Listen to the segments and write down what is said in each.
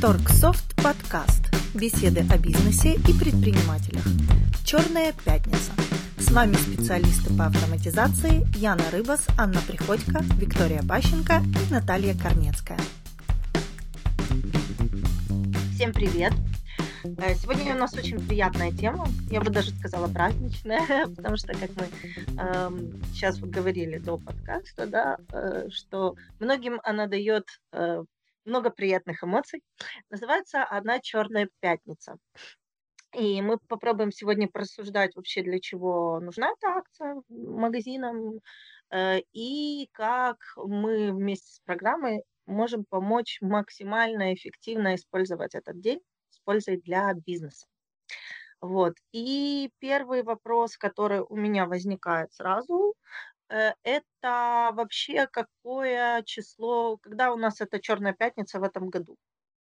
Торгсофт подкаст. Беседы о бизнесе и предпринимателях. Черная пятница. С вами специалисты по автоматизации Яна Рыбас, Анна Приходько, Виктория Пащенко и Наталья Корнецкая. Всем привет! Э, сегодня у нас очень приятная тема, я бы даже сказала праздничная, потому что, как мы э, сейчас вот говорили до подкаста, да, э, что многим она дает э, много приятных эмоций. Называется «Одна черная пятница». И мы попробуем сегодня просуждать вообще, для чего нужна эта акция магазинам, э, и как мы вместе с программой можем помочь максимально эффективно использовать этот день с пользой для бизнеса. Вот. И первый вопрос, который у меня возникает сразу, это вообще какое число, когда у нас это Черная пятница в этом году?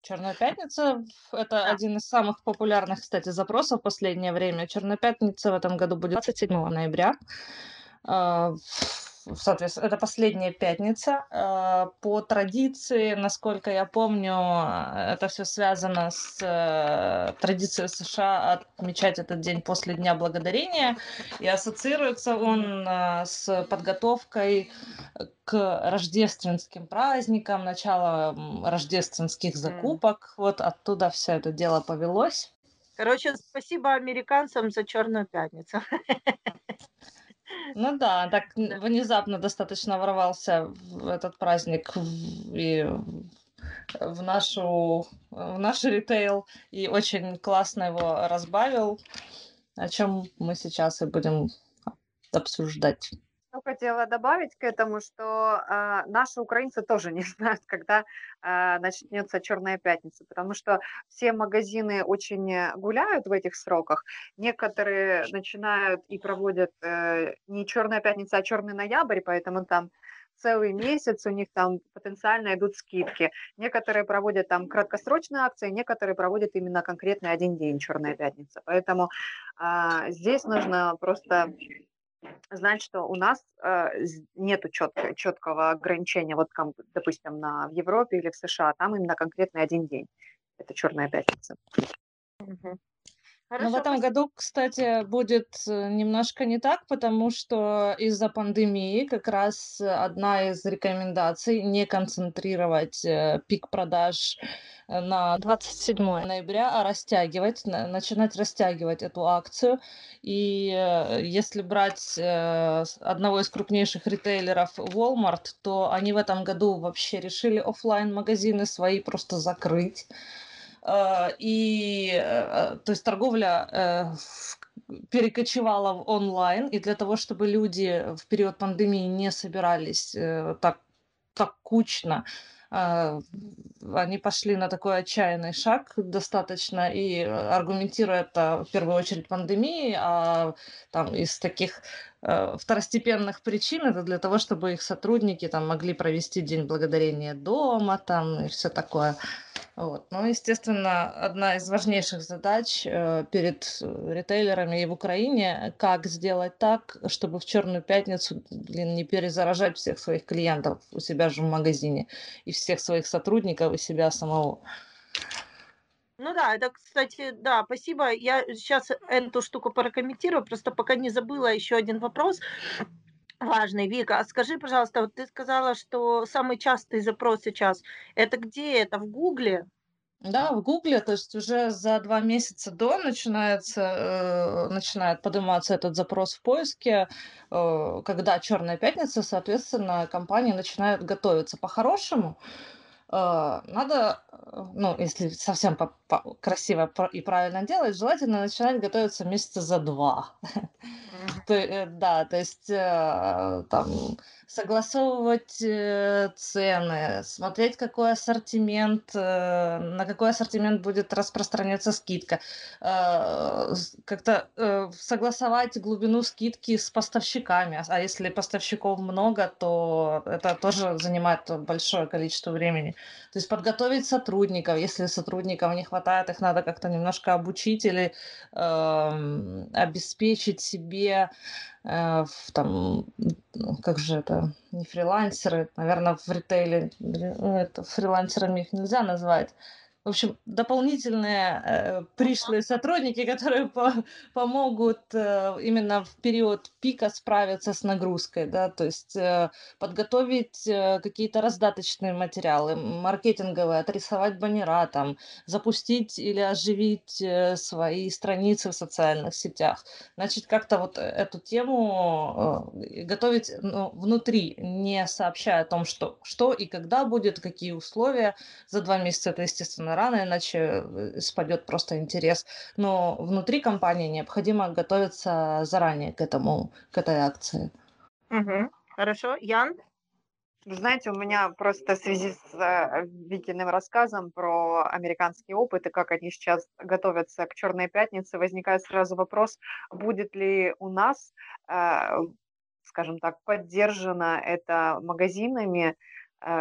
Черная пятница это Да. один из самых популярных, кстати, запросов в последнее время. Черная пятница в этом году будет 27 ноября. Соответственно, это последняя пятница. А, по традиции, насколько я помню, это все связано с э, традицией США отмечать этот день после Дня Благодарения. И ассоциируется он с подготовкой к рождественским праздникам, начало рождественских закупок. Вот оттуда все это дело повелось. Короче, спасибо американцам за Черную пятницу. Ну да, так внезапно достаточно ворвался в этот праздник и в нашу в наш ритейл и очень классно его разбавил, о чем мы сейчас и будем обсуждать. Ну, хотела добавить к этому, что э, наши украинцы тоже не знают, когда э, начнется Черная пятница, потому что все магазины очень гуляют в этих сроках. Некоторые начинают и проводят э, не Черная пятница, а Черный ноябрь, поэтому там целый месяц у них там потенциально идут скидки. Некоторые проводят там краткосрочные акции, некоторые проводят именно конкретный один день Черная пятница. Поэтому э, здесь нужно просто знать, что у нас э, нету четко, четкого ограничения, вот, допустим, на, в Европе или в США, там именно конкретный один день. Это Черная пятница. Угу. Но в этом году, кстати, будет э, немножко не так, потому что из-за пандемии как раз одна из рекомендаций не концентрировать э, пик продаж э, на 27 ноября, а растягивать, начинать растягивать эту акцию. И если брать одного из крупнейших ритейлеров Walmart, то они в этом году вообще решили офлайн магазины свои просто закрыть. Э, и, э, то есть торговля э, перекочевала в онлайн, и для того, чтобы люди в период пандемии не собирались так, так кучно, они пошли на такой отчаянный шаг достаточно и аргументируя это в первую очередь пандемией, а там из таких второстепенных причин это для того, чтобы их сотрудники там могли провести День Благодарения дома там и все такое. Вот. Ну, естественно, одна из важнейших задач э, перед э, ритейлерами и в Украине, как сделать так, чтобы в Черную пятницу блин, не перезаражать всех своих клиентов у себя же в магазине и всех своих сотрудников и себя самого. Ну да, это, кстати, да, спасибо. Я сейчас эту штуку прокомментирую, просто пока не забыла еще один вопрос важный. Вика, а скажи, пожалуйста, вот ты сказала, что самый частый запрос сейчас, это где это, в Гугле? Да, в Гугле, то есть уже за два месяца до начинается, э, начинает подниматься этот запрос в поиске, э, когда Черная пятница, соответственно, компании начинают готовиться по-хорошему. Э, надо, э, ну, если совсем по- по- красиво и правильно делать, желательно начинать готовиться месяца за два. Э, да, то есть э, там согласовывать э, цены, смотреть, какой ассортимент, э, на какой ассортимент будет распространяться скидка, э, как-то э, согласовать глубину скидки с поставщиками. А если поставщиков много, то это тоже занимает большое количество времени. То есть подготовить сотрудников, если сотрудников не хватает, их надо как-то немножко обучить или э, обеспечить себе в, там, ну, как же это, не фрилансеры, наверное, в ритейле, ну, это фрилансерами их нельзя назвать, в общем, дополнительные э, пришлые сотрудники, которые по помогут э, именно в период пика справиться с нагрузкой, да, то есть э, подготовить э, какие-то раздаточные материалы, маркетинговые, отрисовать баннера, там, запустить или оживить э, свои страницы в социальных сетях. Значит, как-то вот эту тему э, готовить ну, внутри, не сообщая о том, что, что и когда будет, какие условия. За два месяца это, естественно, рано, иначе э, спадет просто интерес. Но внутри компании необходимо готовиться заранее к этому, к этой акции. Угу. Хорошо. Ян? Вы знаете, у меня просто в связи с э, Викиным рассказом про американский опыт и как они сейчас готовятся к Черной пятнице, возникает сразу вопрос, будет ли у нас, э, скажем так, поддержано это магазинами,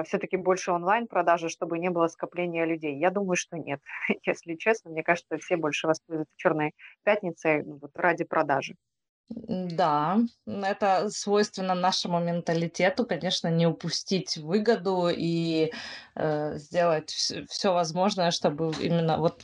все-таки больше онлайн-продажи, чтобы не было скопления людей? Я думаю, что нет. Если честно, мне кажется, все больше воспользуются Черной пятницей ну, ради продажи. Да, это свойственно нашему менталитету, конечно, не упустить выгоду и э, сделать все возможное, чтобы именно вот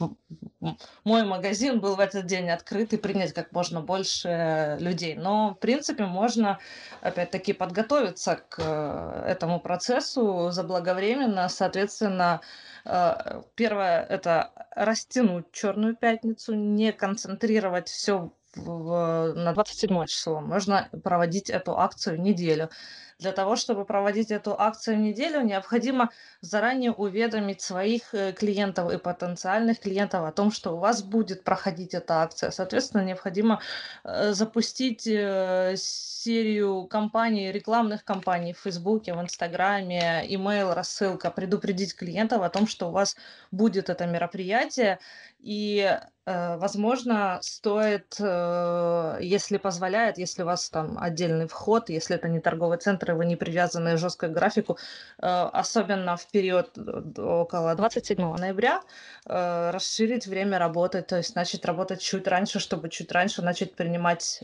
мой магазин был в этот день открыт и принять как можно больше людей. Но, в принципе, можно, опять-таки, подготовиться к э, этому процессу заблаговременно, соответственно, э, Первое – это растянуть Черную пятницу, не концентрировать все в, на 27 число. Можно проводить эту акцию неделю. Для того, чтобы проводить эту акцию неделю, необходимо заранее уведомить своих э, клиентов и потенциальных клиентов о том, что у вас будет проходить эта акция. Соответственно, необходимо э, запустить э, серию кампаний, рекламных кампаний в Фейсбуке, в Инстаграме, имейл, рассылка, предупредить клиентов о том, что у вас будет это мероприятие, и возможно, стоит, если позволяет, если у вас там отдельный вход, если это не торговый центр, вы не привязаны жестко к графику, э, особенно в период около 27 ноября, расширить время работы, то есть начать работать чуть раньше, чтобы чуть раньше начать принимать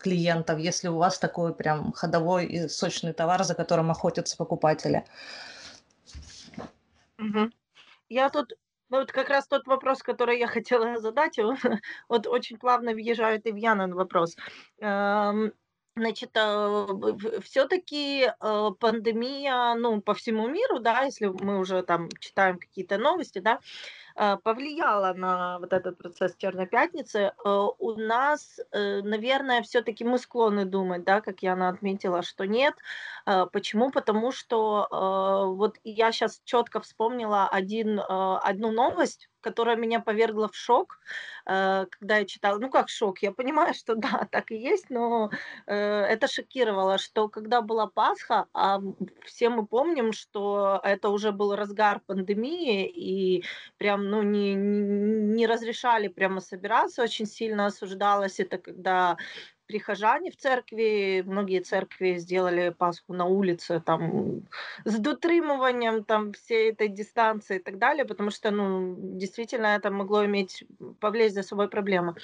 клиентов, если у вас такой прям ходовой и сочный товар, за которым охотятся покупатели. Угу. Я тут ну, вот как раз тот вопрос, который я хотела задать, вот очень плавно въезжает и в Янин вопрос. Эм, значит, э, все-таки э, пандемия, ну, по всему миру, да, если мы уже там читаем какие-то новости, да, э, повлияла на вот этот процесс Черной пятницы. У нас, наверное, все-таки мы склонны думать, да, как Яна отметила, что нет. Почему? Потому что вот я сейчас четко вспомнила один, одну новость, которая меня повергла в шок, э, когда я читала. Ну как шок, я понимаю, что да, так и есть, но э, это шокировало, что когда была Пасха, а все мы помним, что это уже был разгар пандемии, и прям, ну, не, не разрешали прямо собираться, очень сильно осуждалось это, когда прихожане в церкви, многие церкви сделали Пасху на улице, там, с дотримыванием там всей этой дистанции и так далее, потому что, ну, действительно это могло иметь, повлечь за собой проблемы.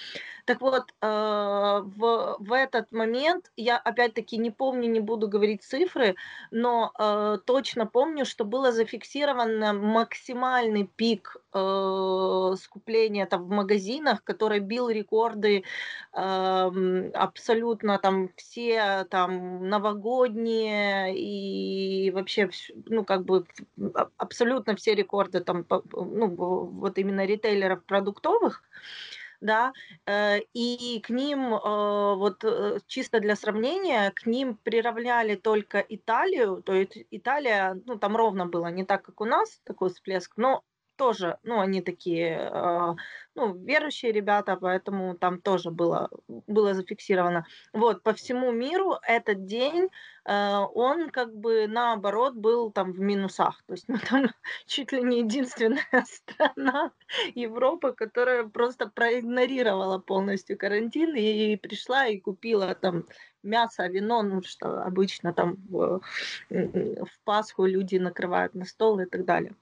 Так вот, э, в, в этот момент, я опять-таки не помню, не буду говорить цифры, но э, точно помню, что было зафиксировано максимальный пик э, скупления там, в магазинах, который бил рекорды э, абсолютно там все там новогодние и вообще, ну, как бы абсолютно все рекорды там, ну, вот именно ритейлеров продуктовых да, э, и к ним, э, вот э, чисто для сравнения, к ним приравняли только Италию, то есть Италия, ну, там ровно было, не так, как у нас, такой всплеск, но тоже, ну, они такие, ну, верующие ребята, поэтому там тоже было, было зафиксировано. Вот, по всему миру этот день, он как бы наоборот был там в минусах. То есть мы там чуть ли не единственная страна Европы, которая просто проигнорировала полностью карантин и пришла и купила там мясо, вино, ну что обычно там в Пасху люди накрывают на стол и так далее.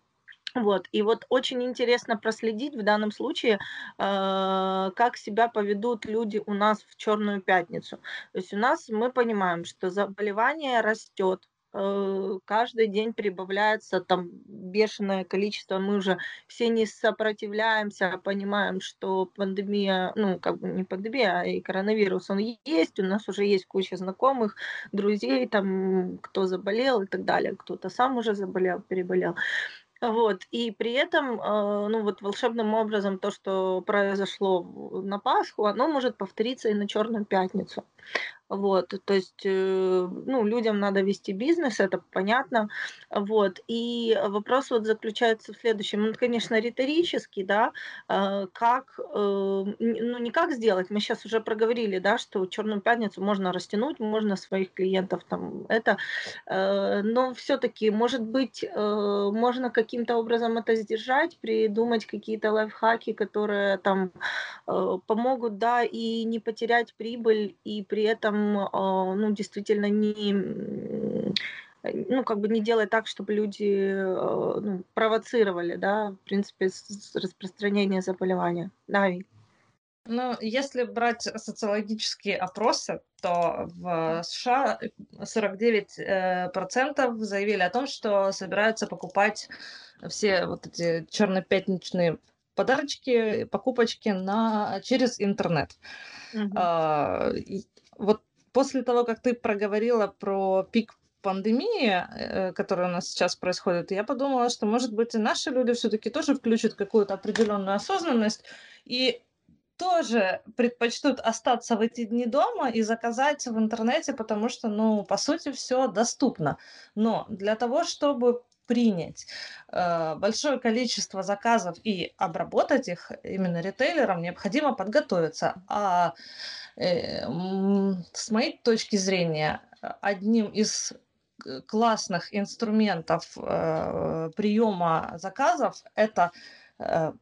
Вот. И вот очень интересно проследить в данном случае, э, как себя поведут люди у нас в Черную пятницу. То есть у нас мы понимаем, что заболевание растет, э, каждый день прибавляется там бешеное количество. Мы уже все не сопротивляемся, а понимаем, что пандемия, ну, как бы не пандемия, а и коронавирус, он есть. У нас уже есть куча знакомых, друзей, там, кто заболел и так далее. Кто-то сам уже заболел, переболел. Вот, и при этом, э, ну вот волшебным образом то, что произошло на Пасху, оно может повториться и на Черную пятницу. Вот, то есть, э, ну, людям надо вести бизнес, это понятно. Вот, и вопрос вот заключается в следующем. Он, конечно, риторический, да, э, как, э, ну, не как сделать, мы сейчас уже проговорили, да, что Черную пятницу можно растянуть, можно своих клиентов там это, но все-таки, может быть, можно каким-то образом это сдержать, придумать какие-то лайфхаки, которые там помогут, да, и не потерять прибыль, и при этом а, ну, действительно не ну, как бы не делать так, чтобы люди а, ну, провоцировали, да, в принципе, распространение заболевания. Да, ну, если брать социологические опросы, то в США 49% э, заявили о том, что собираются покупать все вот эти чернопятничные подарочки, покупочки на, через интернет. Uh-huh. А, вот после того, как ты проговорила про пик пандемии, э, которая у нас сейчас происходит, я подумала, что, может быть, и наши люди все-таки тоже включат какую-то определенную осознанность и тоже предпочтут остаться в эти дни дома и заказать в интернете, потому что, ну, по сути, все доступно. Но для того, чтобы принять э, большое количество заказов и обработать их именно ритейлерам, необходимо подготовиться. А э, с моей точки зрения, одним из классных инструментов э, приема заказов это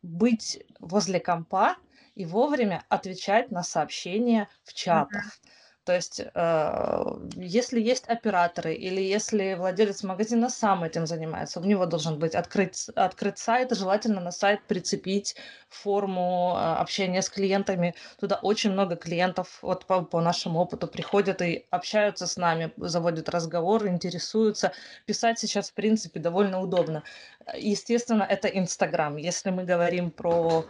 быть возле компа и вовремя отвечать на сообщения в чатах. Mm-hmm. То есть, э, если есть операторы или если владелец магазина сам этим занимается, у него должен быть открыт, открыт сайт, желательно на сайт прицепить форму э, общения с клиентами. Туда очень много клиентов, вот по, по нашему опыту, приходят и общаются с нами, заводят разговор, интересуются. Писать сейчас, в принципе, довольно удобно. Естественно, это Инстаграм. Если мы говорим про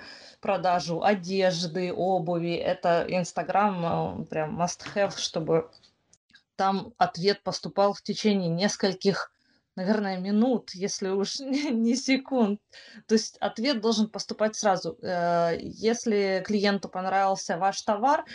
продажу одежды, обуви. Это Инстаграм э, прям must have, чтобы там ответ поступал в течение нескольких, наверное, минут, если уж не секунд. То есть ответ должен поступать сразу. Э, если клиенту понравился ваш товар,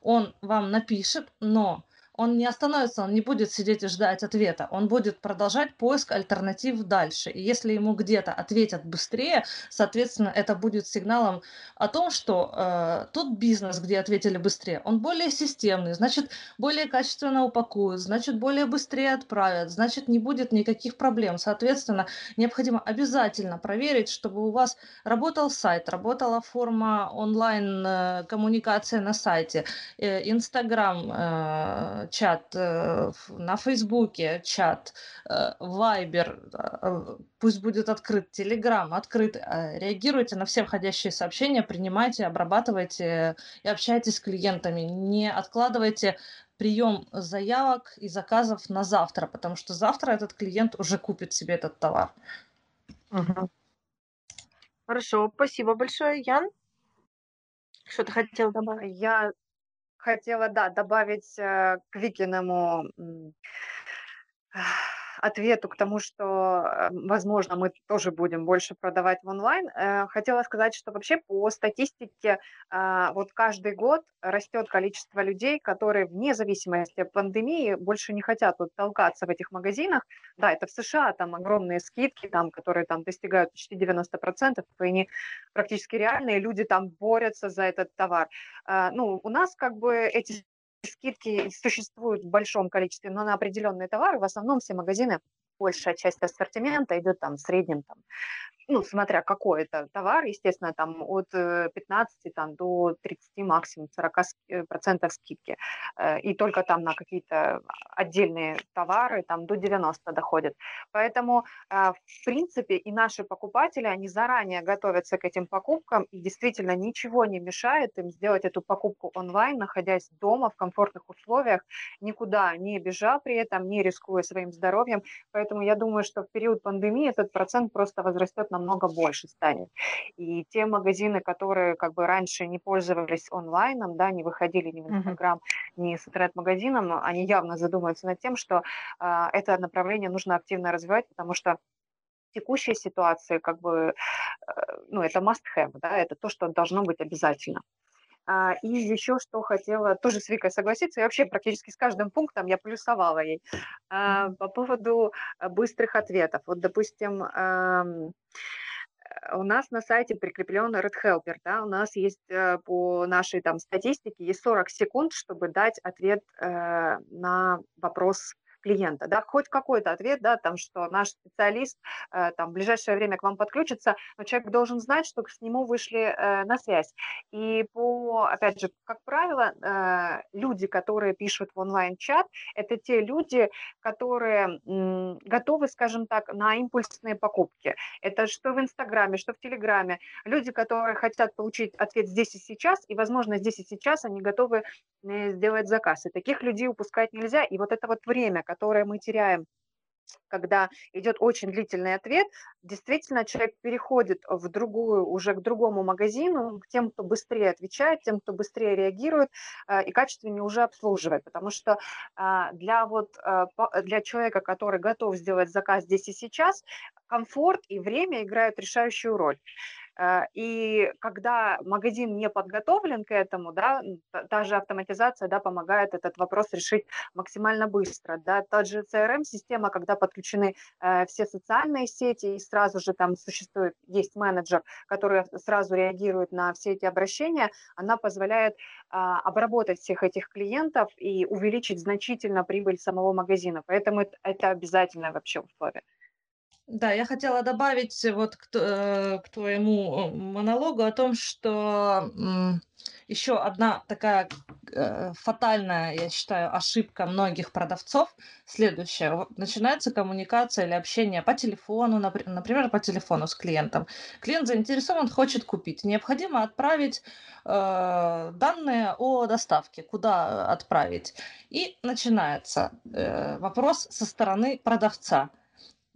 он вам напишет, но он не остановится, он не будет сидеть и ждать ответа, он будет продолжать поиск альтернатив дальше. И если ему где-то ответят быстрее, соответственно, это будет сигналом о том, что э, тот бизнес, где ответили быстрее, он более системный, значит, более качественно упакуют, значит, более быстрее отправят, значит, не будет никаких проблем. Соответственно, необходимо обязательно проверить, чтобы у вас работал сайт, работала форма онлайн-коммуникации э, на сайте, э, Инстаграм, э, чат э, на Фейсбуке, чат, э, Вайбер, э, пусть будет открыт, Телеграм открыт. Реагируйте на все входящие сообщения, принимайте, обрабатывайте и общайтесь с клиентами. Не откладывайте прием заявок и заказов на завтра, потому что завтра этот клиент уже купит себе этот товар. Угу. Хорошо, спасибо большое, Ян. Что ты хотел добавить? Я хотела, да, добавить э, к Викиному ответу к тому, что, э, возможно, мы тоже будем больше продавать в онлайн, э, хотела сказать, что вообще по статистике а, вот каждый год растет количество людей, которые вне зависимости от пандемии больше не хотят вот толкаться в этих магазинах. Да, это в США, там огромные скидки, там, которые там достигают почти 90%, и они практически реальные, люди там борются за этот товар. А, ну, у нас как бы эти скидки существуют в большом количестве, но на определенные товары в основном все магазины большая часть ассортимента идет там в среднем там ну, смотря какой это товар, естественно, там от 15 э, там, до 30, максимум 40 э, процентов скидки. Э, и только там на какие-то отдельные товары там до 90 доходит. Поэтому, в принципе, и наши покупатели, они заранее готовятся к этим покупкам, и действительно ничего не мешает им сделать эту покупку онлайн, находясь дома в комфортных условиях, никуда не бежа при этом, не рискуя своим здоровьем. Поэтому я думаю, что в период пандемии этот процент просто возрастет на намного больше станет. И те магазины, которые как бы раньше не пользовались онлайном, да, не выходили ни в Инстаграм, ни с интернет-магазином, они явно задумываются над тем, что э, это направление нужно активно развивать, потому что текущей ситуации как бы, э, ну, это must have, да, это то, что должно быть обязательно. А, и еще что хотела, тоже с Викой согласиться, и вообще практически с каждым пунктом я плюсовала ей. А, по поводу э, быстрых ответов. Вот, допустим, у нас на сайте прикреплен Red Helper, да, у нас есть э, по нашей там статистике есть 40 секунд, чтобы дать ответ э, на вопрос клиента, да, хоть какой-то ответ, да, там, что наш специалист э, там в ближайшее время к вам подключится, но человек должен знать, что к нему вышли э, на связь. И по, опять же, как правило, э, люди, которые пишут в онлайн-чат, это те люди, которые м, готовы, скажем так, на импульсные покупки. Это что в Инстаграме, что в Телеграме. Люди, которые хотят получить ответ здесь и сейчас, и, возможно, здесь и сейчас они готовы э, сделать заказ. И таких людей упускать нельзя. И вот это вот время, которое мы теряем когда идет очень длительный ответ, действительно человек переходит в другую, уже к другому магазину, к тем, кто быстрее отвечает, тем, кто быстрее реагирует э, и качественнее уже обслуживает. Потому что э, для, вот, э, для человека, который готов сделать заказ здесь и сейчас, комфорт и время играют решающую роль. Э, и когда магазин не подготовлен к этому, да, та же автоматизация да, помогает этот вопрос решить максимально быстро. Да. Та же CRM-система, когда подключены э, все социальные сети, и сразу же там существует, есть менеджер, который сразу реагирует на все эти обращения, она позволяет э, обработать всех этих клиентов и увеличить значительно прибыль самого магазина. Поэтому это, это обязательное вообще условие. Да, я хотела добавить вот к, э, к твоему монологу о том, что еще одна такая э, фатальная, я считаю, ошибка многих продавцов следующая. Начинается коммуникация или общение по телефону, например, по телефону с клиентом. Клиент заинтересован, хочет купить. Необходимо отправить э, данные о доставке, куда отправить. И начинается э, вопрос со стороны продавца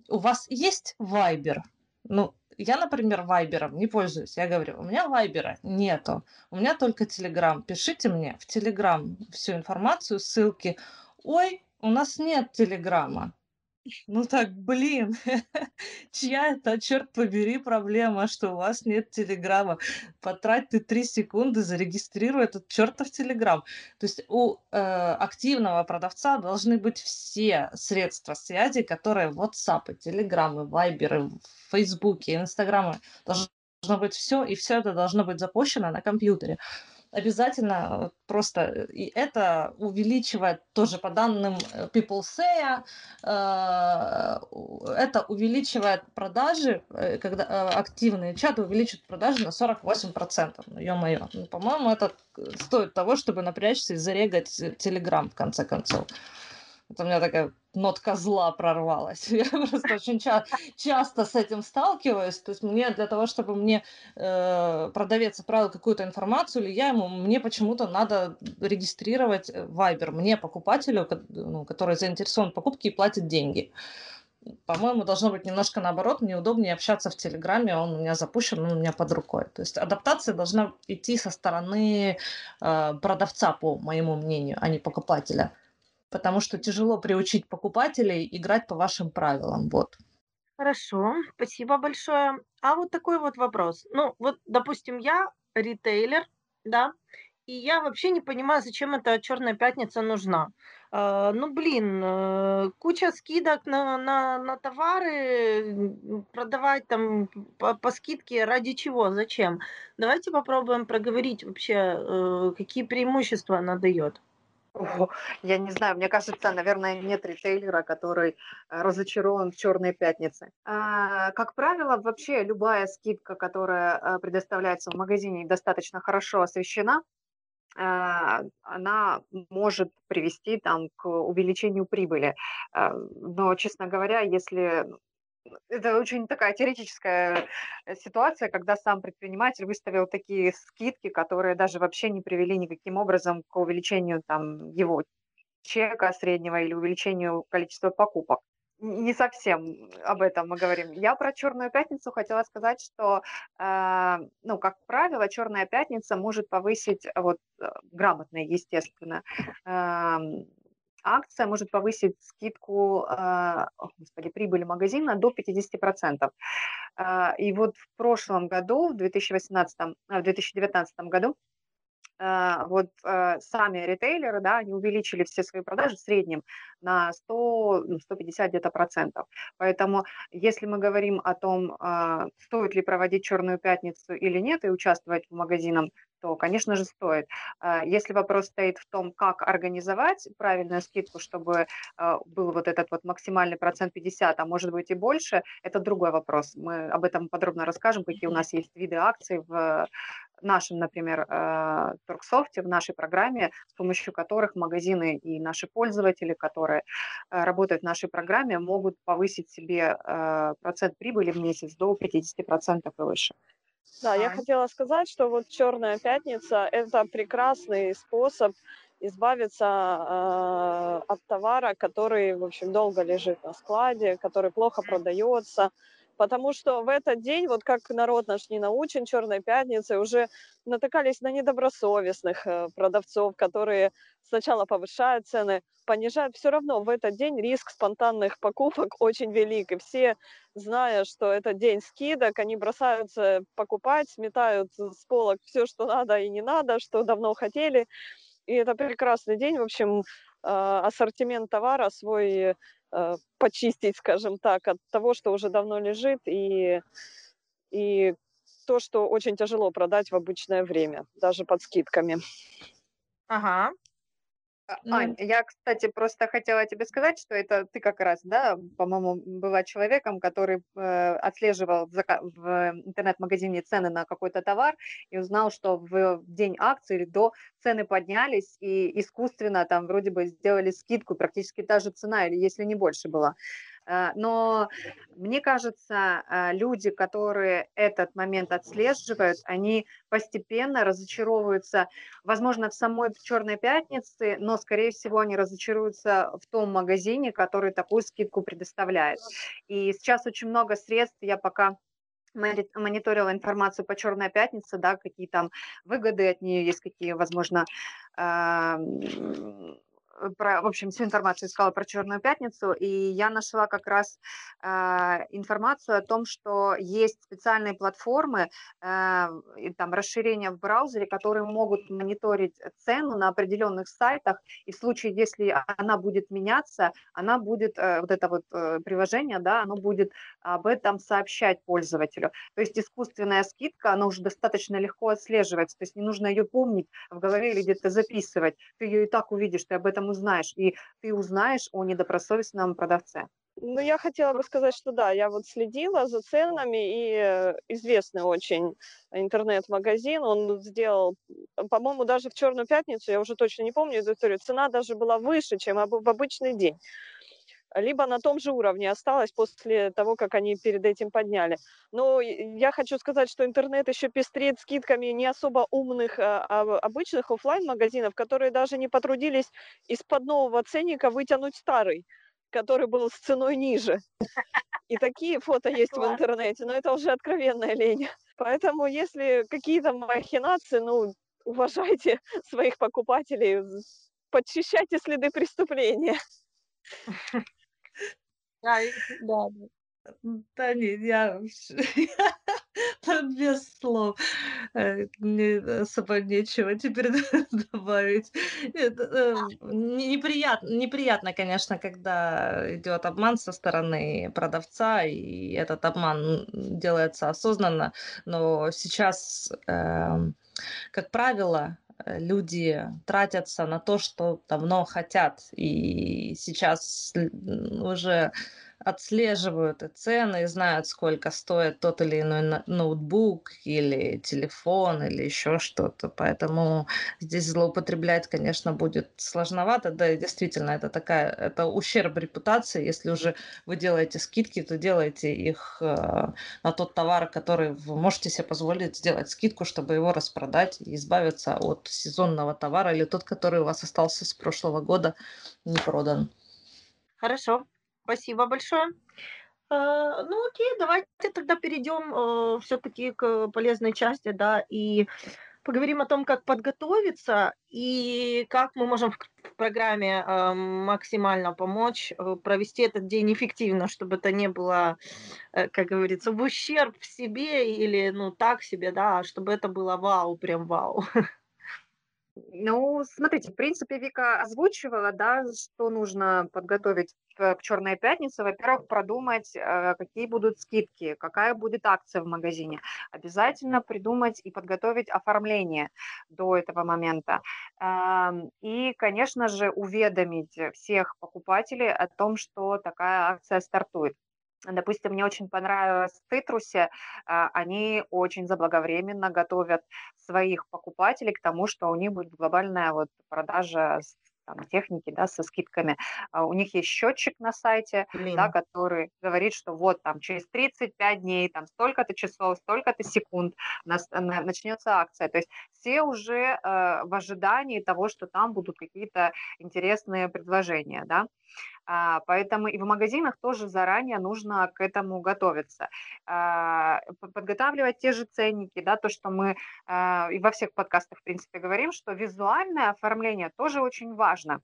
у вас есть Вайбер? Ну, я, например, Вайбером не пользуюсь. Я говорю, у меня Вайбера нету. У меня только Телеграм. Пишите мне в Телеграм всю информацию, ссылки. Ой, у нас нет Телеграма. Ну так, блин, чья это, черт побери, проблема, что у вас нет телеграмма? Потрать ты три секунды, зарегистрируй этот чертов телеграм. То есть у э, активного продавца должны быть все средства связи, которые WhatsApp, Telegram, Viber, Facebook, Instagram, должно быть все, и все это должно быть запущено на компьютере обязательно просто, э, и это увеличивает тоже по данным э, PeopleSay, э, это увеличивает продажи, когда активные чаты увеличивают продажи на 48%. Ну, ё-моё, ну, по-моему, это стоит того, чтобы напрячься и зарегать Telegram в конце концов. Это у меня такая нотка зла прорвалась. Я просто очень ча- часто с этим сталкиваюсь. То есть мне для того, чтобы мне э, продавец отправил какую-то информацию, или я ему, мне почему-то надо регистрировать Viber. Мне, покупателю, ну, который заинтересован в покупке и платит деньги. По-моему, должно быть немножко наоборот. Мне удобнее общаться в Телеграме, он у меня запущен, он у меня под рукой. То есть адаптация должна идти со стороны э, продавца, по моему мнению, а не покупателя потому что тяжело приучить покупателей играть по вашим правилам. Вот. Хорошо, спасибо большое. А вот такой вот вопрос. Ну, вот, допустим, я ритейлер, да, и я вообще не понимаю, зачем эта черная пятница нужна. Uh, ну, блин, uh, куча скидок на, на, на товары, продавать там по, по скидке ради чего, зачем? Давайте попробуем проговорить вообще, uh, какие преимущества она дает. О, я не знаю, мне кажется, наверное, нет ритейлера, который э, разочарован в черные пятницы. А, как правило, вообще любая скидка, которая э, предоставляется в магазине достаточно хорошо освещена, а, она может привести там к увеличению прибыли. А, но, честно говоря, если это очень такая теоретическая э, ситуация, когда сам предприниматель выставил такие скидки, которые даже вообще не привели никаким образом к увеличению там его чека среднего или увеличению количества покупок. Не совсем об этом мы говорим. Я про Черную пятницу хотела сказать, что, э, ну, как правило, Черная пятница может повысить, вот, э, грамотно, естественно, э, акция может повысить скидку, э, господи, прибыли магазина до 50%. Э, и вот в прошлом году, в 2018, э, в 2019 году, вот сами ритейлеры, да, они увеличили все свои продажи в среднем на 100, 150 ну, где-то процентов. Поэтому если мы говорим о том, стоит ли проводить Черную пятницу или нет и участвовать в магазинах то, конечно же, стоит. А, если вопрос стоит в том, как организовать правильную скидку, чтобы а, был вот этот вот максимальный процент 50, а может быть и больше, это другой вопрос. Мы об этом подробно расскажем, какие у нас есть виды акций в нашем, например, а, торгсофте, в нашей программе, с помощью которых магазины и наши пользователи, которые работают в нашей программе, могут повысить себе процент прибыли в месяц до 50% и выше. Да, я хотела сказать, что вот Черная пятница – это прекрасный способ избавиться э, от товара, который, в общем, долго лежит на складе, который плохо продается, потому что в этот день, вот как народ наш не научен Черной пятницы, уже натыкались на недобросовестных э, продавцов, которые сначала повышают цены, понижают. Все равно в этот день риск спонтанных покупок очень велик, и все, зная, что это день скидок, они бросаются покупать, сметают с полок все, что надо и не надо, что давно хотели. И это прекрасный день, в общем, э, ассортимент товара свой почистить, скажем так, от того, что уже давно лежит, и, и то, что очень тяжело продать в обычное время, даже под скидками. Ага. А, Ань, я, кстати, просто хотела тебе сказать, что это ты как раз, да, по-моему, была человеком, который э, отслеживал в, в интернет-магазине цены на какой-то товар и узнал, что в день акции или до цены поднялись и искусственно там вроде бы сделали скидку, практически та же цена или если не больше была. Э, но мне кажется, э, люди, которые этот момент отслеживают, они постепенно разочаровываются, возможно, в самой Черной пятнице, но, скорее всего, они разочаруются в том магазине, который такую скидку предоставляет. И сейчас очень много средств, я пока мониторила информацию по Черной пятнице, да, какие там выгоды от нее есть, какие, возможно, Э, про, в общем, всю информацию искала про Черную пятницу, и я нашла как раз э, информацию о том, что есть специальные платформы, э, и, там расширения в браузере, которые могут мониторить цену на определенных сайтах, и в случае, если она будет меняться, она будет, э, вот это вот э, приложение, да, оно будет об этом сообщать пользователю. То есть искусственная скидка, она уже достаточно легко отслеживается, то есть не нужно ее помнить в голове или где-то записывать, ты ее и так увидишь, ты об этом узнаешь, и ты узнаешь о недобросовестном продавце. Ну, я хотела бы сказать, что да, я вот следила за ценами, и известный очень интернет-магазин, он сделал, по-моему, даже в Черную пятницу, я уже точно не помню эту историю, цена даже была выше, чем в обычный день либо на том же уровне осталось после того, как они перед этим подняли. Но я хочу сказать, что интернет еще пестрит скидками не особо умных, а, а обычных офлайн магазинов которые даже не потрудились из-под нового ценника вытянуть старый, который был с ценой ниже. И такие фото есть в интернете, но это уже откровенная лень. Поэтому если какие-то махинации, ну, уважайте своих покупателей, подчищайте следы преступления. Да, да. Да не, я без слов. Э, мне особо нечего теперь добавить. Нет, э, неприятно, неприятно, конечно, когда идет обман со стороны продавца, и этот обман делается осознанно, но сейчас, эм, как правило, люди тратятся на то, что давно хотят. И сейчас уже отслеживают и цены, и знают, сколько стоит тот или иной ноутбук или телефон или еще что-то. Поэтому здесь злоупотреблять, конечно, будет сложновато. Да, и действительно, это такая, это ущерб репутации. Если уже вы делаете скидки, то делайте их э, на тот товар, который вы можете себе позволить сделать скидку, чтобы его распродать и избавиться от сезонного товара или тот, который у вас остался с прошлого года не продан. Хорошо, Спасибо большое. А, ну окей, давайте тогда перейдем э, все-таки к полезной части, да, и поговорим о том, как подготовиться и как мы можем в программе э, максимально помочь э, провести этот день эффективно, чтобы это не было, как говорится, в ущерб себе или, ну, так себе, да, а чтобы это было вау, прям вау. Ну, смотрите, в принципе, Вика озвучивала, да, что нужно подготовить к, Черной пятнице. Во-первых, продумать, э, какие будут скидки, какая будет акция в магазине. Обязательно придумать и подготовить оформление до этого момента. И, конечно же, уведомить всех покупателей о том, что такая акция стартует. Допустим, мне очень понравилось в Титрусе, а, они очень заблаговременно готовят своих покупателей к тому, что у них будет глобальная вот продажа там, техники, да, со скидками. А у них есть счетчик на сайте, Блин. да, который говорит, что вот там через 35 дней, там столько-то часов, столько-то секунд нас, на, начнется акция. То есть все уже э, в ожидании того, что там будут какие-то интересные предложения, да. А, поэтому и в магазинах тоже заранее нужно к этому готовиться. А, подготавливать те же ценники, да, то, что мы а, и во всех подкастах, в принципе, говорим, что визуальное оформление тоже очень важно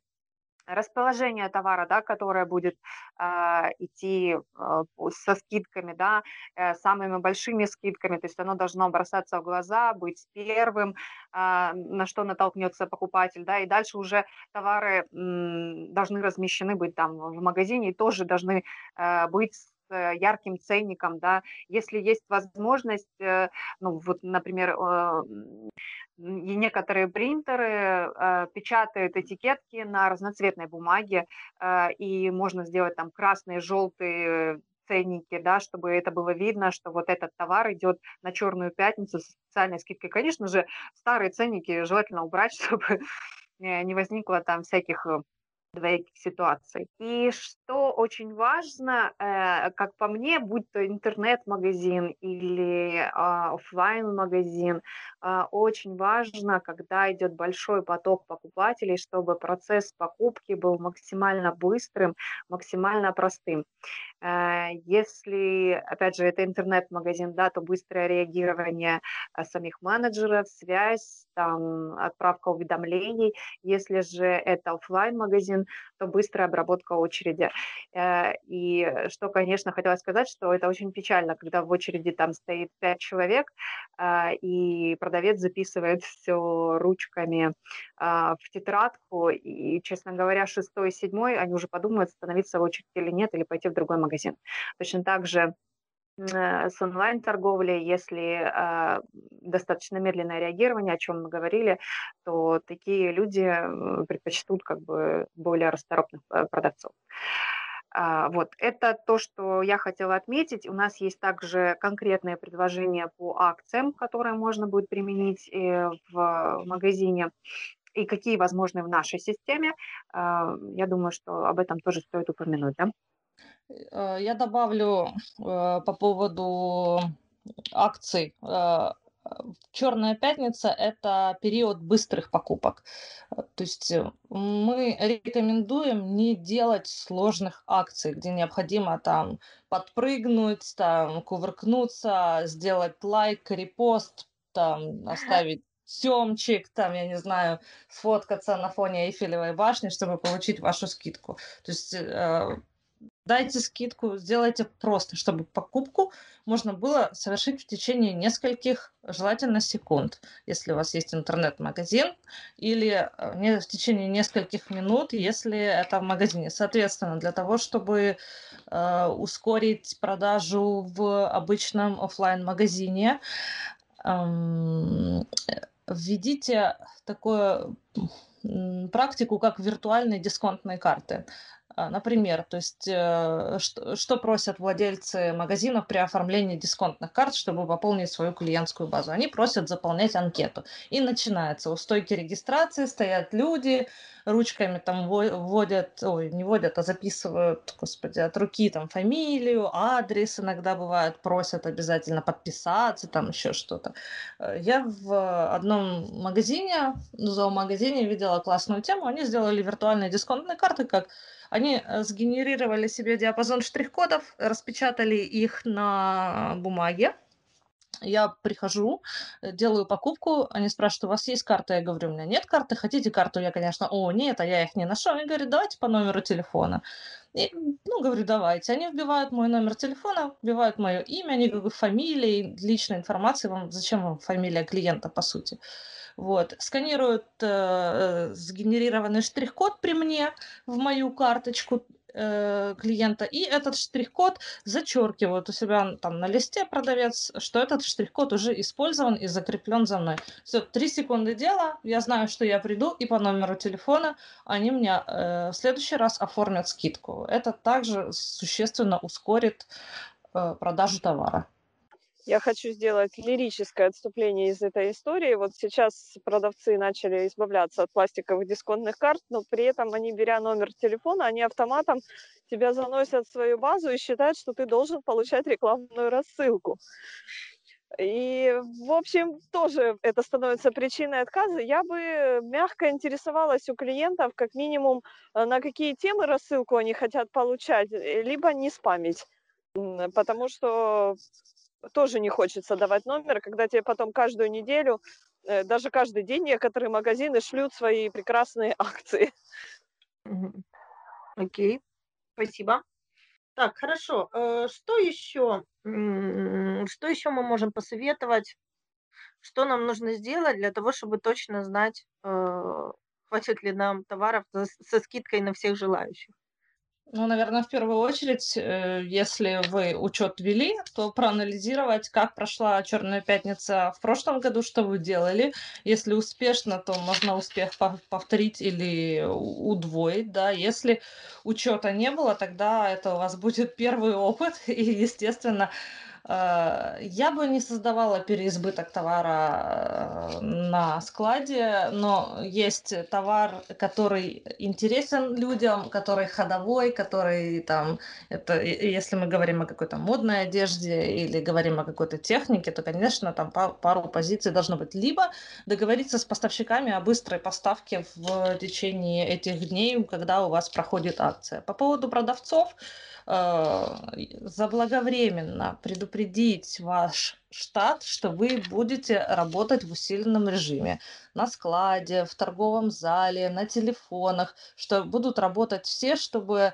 расположение товара, да, которое будет э, идти э, со скидками, да, э, самыми большими скидками, то есть оно должно бросаться в глаза, быть первым, э, на что натолкнется покупатель, да, и дальше уже товары м, должны размещены быть там в магазине и тоже должны э, быть Э, ярким ценником, да, если есть возможность, э, ну вот, например, э, некоторые принтеры печатают этикетки на разноцветной бумаге, и можно сделать там красные, желтые ценники, да, чтобы это было видно, что вот этот товар идет на черную пятницу с специальной скидкой. Конечно же, старые ценники желательно убрать, чтобы не возникло там всяких двояких ситуаций. И что очень важно, э, как по мне, будь то интернет-магазин или а, офлайн-магазин, а, очень важно, когда идет большой поток покупателей, чтобы процесс покупки был максимально быстрым, максимально простым. Э, если, опять же, это интернет-магазин, да, то быстрое реагирование э, самих менеджеров, связь, там, отправка уведомлений. Если же это офлайн магазин то быстрая обработка очереди. Э, и что, конечно, хотела сказать, что это очень печально, когда в очереди там стоит пять человек, и продавец записывает все ручками в тетрадку, и, честно говоря, шестой, седьмой, они уже подумают, становиться в очередь или нет, или пойти в другой магазин. Точно так же э, с онлайн-торговлей, если э, достаточно медленное реагирование, о чем мы говорили, то такие люди э, предпочтут как бы более расторопных э, продавцов. А, вот, это то, что я хотела отметить. У нас есть также конкретные предложения по акциям, которые можно будет применить в магазине и какие возможны в нашей системе. А, я думаю, что об этом тоже стоит упомянуть. Да? Э, я добавлю э, по поводу акций. Э, Черная пятница – это период быстрых покупок. То есть мы рекомендуем не делать сложных акций, где необходимо там подпрыгнуть, там кувыркнуться, сделать лайк, репост, там оставить съемчик, там, я не знаю, сфоткаться на фоне Эйфелевой башни, чтобы получить вашу скидку. То есть дайте скидку, сделайте просто, чтобы покупку можно было совершить в течение нескольких, желательно секунд, если у вас есть интернет-магазин, или э, в течение нескольких минут, если это в магазине. Соответственно, для того, чтобы э, ускорить продажу в обычном офлайн магазине эм, введите такую практику, как виртуальные дисконтные карты. А, например, то есть э, что, что просят владельцы магазинов при оформлении дисконтных карт, чтобы пополнить свою клиентскую базу? Они просят заполнять анкету. И начинается у стойки регистрации, стоят люди, ручками там вводят, ой, не вводят, а записывают, господи, от руки там фамилию, адрес иногда бывает, просят обязательно подписаться, там еще что-то. Э, я в одном магазине, зоомагазине видела классную тему, они сделали виртуальные дисконтные карты, как они э, сгенерировали себе диапазон штрих-кодов, распечатали их на бумаге. Я прихожу, э, делаю покупку, они спрашивают, у вас есть карта? Я говорю, у меня нет карты, хотите карту? Я, конечно, о, нет, а я их не нашел. Они говорят, давайте по номеру телефона. И, ну, говорю, давайте. Они вбивают мой номер телефона, вбивают мое имя, никакой фамилии, личной информации. Вам, зачем вам фамилия клиента, по сути? Вот. Сканируют э, сгенерированный штрих-код при мне в мою карточку э, клиента, и этот штрих-код зачеркивают у себя там на листе продавец, что этот штрих-код уже использован и закреплен за мной. Все, три секунды дела, я знаю, что я приду, и по номеру телефона они мне э, в следующий раз оформят скидку. Это также существенно ускорит э, продажу товара. Я хочу сделать лирическое отступление из этой истории. Вот сейчас продавцы начали избавляться от пластиковых дисконтных карт, но при этом они, беря номер телефона, они автоматом тебя заносят в свою базу и считают, что ты должен получать рекламную рассылку. И, в общем, тоже это становится причиной отказа. Я бы мягко интересовалась у клиентов, как минимум, э, на какие темы рассылку они хотят получать, э, либо не спамить. Потому что тоже не хочется давать номер, когда тебе потом каждую неделю, э, даже каждый день некоторые магазины шлют свои прекрасные акции. Окей, спасибо. Так, хорошо. Э, что еще? Что еще мы можем посоветовать? Что нам нужно сделать для того, чтобы точно знать, э, хватит ли нам товаров со скидкой на всех желающих? Ну, наверное, в первую очередь, э, если вы учет вели, то проанализировать, как прошла Черная пятница в прошлом году, что вы делали. Если успешно, то можно успех повторить или удвоить, да. Если учета не было, тогда это у вас будет первый опыт, и, естественно, я бы не создавала переизбыток товара э, на складе, но есть товар, который интересен людям, который ходовой, который там, это, если мы говорим о какой-то модной одежде или говорим о какой-то технике, то, конечно, там пару позиций должно быть. Либо договориться с поставщиками о быстрой поставке в течение этих дней, когда у вас проходит акция. По поводу продавцов, Э, заблаговременно предупредить ваш штат, что вы будете работать в усиленном режиме. На складе, в торговом зале, на телефонах, что будут работать все, чтобы Э,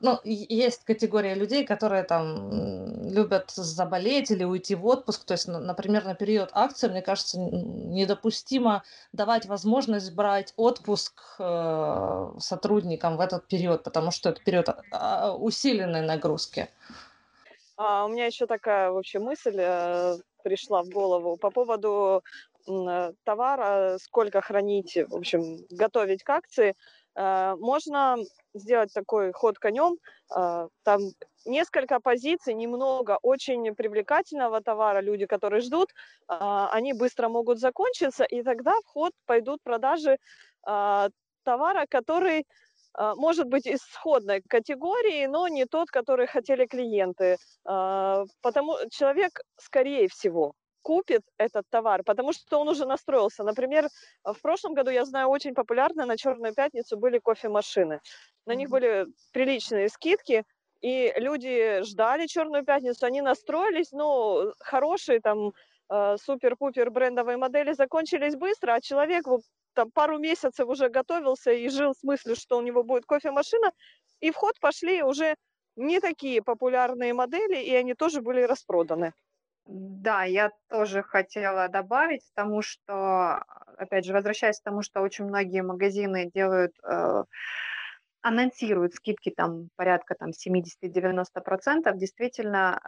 ну, есть категория людей, которые там любят заболеть или уйти в отпуск. То есть, например, на период акции, мне кажется, недопустимо давать возможность брать отпуск э, сотрудникам в этот период, потому что это период а, усиленной нагрузки. А у меня еще такая вообще мысль э, пришла в голову по поводу товара, сколько хранить, в общем, готовить к акции. Можно сделать такой ход конем. А, там несколько позиций, немного очень привлекательного товара, люди, которые ждут, а, они быстро могут закончиться, и тогда в ход пойдут продажи а, товара, который может быть из сходной категории, но не тот, который хотели клиенты. Потому человек, скорее всего, купит этот товар, потому что он уже настроился. Например, в прошлом году, я знаю, очень популярно на Черную пятницу были кофемашины. На них были приличные скидки, и люди ждали Черную пятницу, они настроились, ну, хорошие там э, супер-пупер брендовые модели закончились быстро, а человек вот там пару месяцев уже готовился и жил с мыслью, что у него будет кофемашина, и в ход пошли уже не такие популярные модели, и они тоже были распроданы. Да, я тоже хотела добавить, потому что, опять же, возвращаясь к тому, что очень многие магазины делают э, анонсируют скидки там порядка там 70-90%, действительно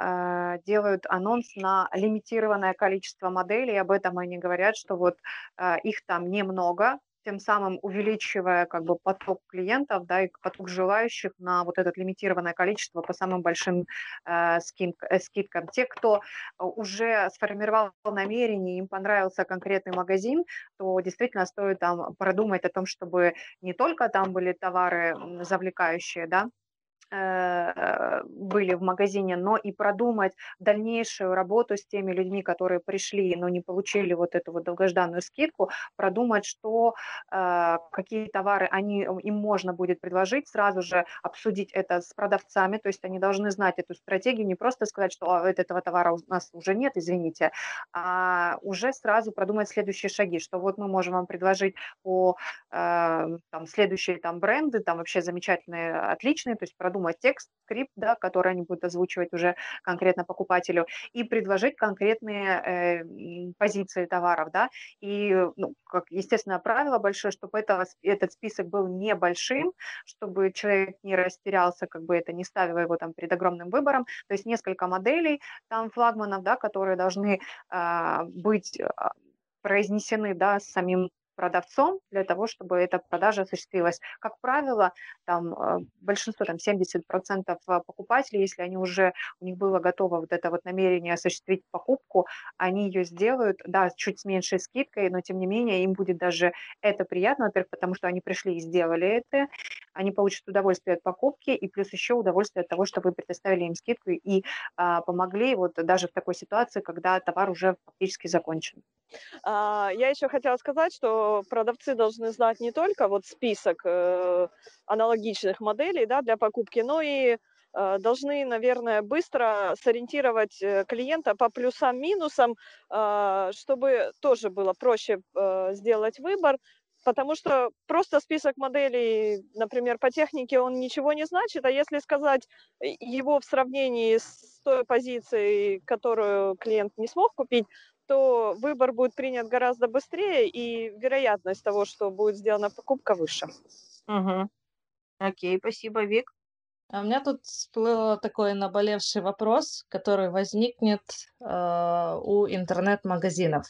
э, делают анонс на лимитированное количество моделей, об этом они говорят, что вот э, их там немного, тем самым увеличивая как бы поток клиентов, да, и поток желающих на вот это лимитированное количество по самым большим э, скид, э, скидкам. Те, кто уже сформировал намерение, им понравился конкретный магазин, то действительно стоит там продумать о том, чтобы не только там были товары завлекающие, да, Э, были в магазине, но и продумать дальнейшую работу с теми людьми, которые пришли, но не получили вот эту вот долгожданную скидку, продумать, что, э, какие товары они, им можно будет предложить, сразу же обсудить это с продавцами, то есть они должны знать эту стратегию, не просто сказать, что а, этого товара у нас уже нет, извините, а уже сразу продумать следующие шаги, что вот мы можем вам предложить по э, там, следующие там бренды, там вообще замечательные, отличные, то есть продумать продумать текст, скрипт, да, который они будут озвучивать уже конкретно покупателю, и предложить конкретные э, позиции товаров, да, и, ну, как естественное правило большое, чтобы это, этот список был небольшим, чтобы человек не растерялся, как бы это не ставило его там перед огромным выбором, то есть несколько моделей там флагманов, да, которые должны а, быть а, произнесены да, самим продавцом для того, чтобы эта продажа осуществилась. Как правило, там э, большинство, там 70% э, покупателей, если они уже, у них было готово вот это вот намерение осуществить покупку, они ее сделают, да, чуть с меньшей скидкой, но тем не менее им будет даже это приятно, во-первых, потому что они пришли и сделали это, они получат удовольствие от покупки и плюс еще удовольствие от того, что вы предоставили им скидку и а, помогли вот даже в такой ситуации, когда товар уже фактически закончен. А, я еще хотела сказать, что продавцы должны знать не только вот список э, аналогичных моделей да, для покупки, но и э, должны, наверное, быстро сориентировать э, клиента по плюсам-минусам, а, чтобы тоже было проще сделать выбор, потому что просто список моделей, например, по технике, он ничего не значит, а если сказать его в сравнении с той позицией, которую клиент не смог купить, то выбор будет принят гораздо быстрее, и вероятность того, что будет сделана покупка, выше. Угу. Окей, спасибо, Вик. А у меня тут всплыл такой наболевший вопрос, который возникнет э, у интернет-магазинов.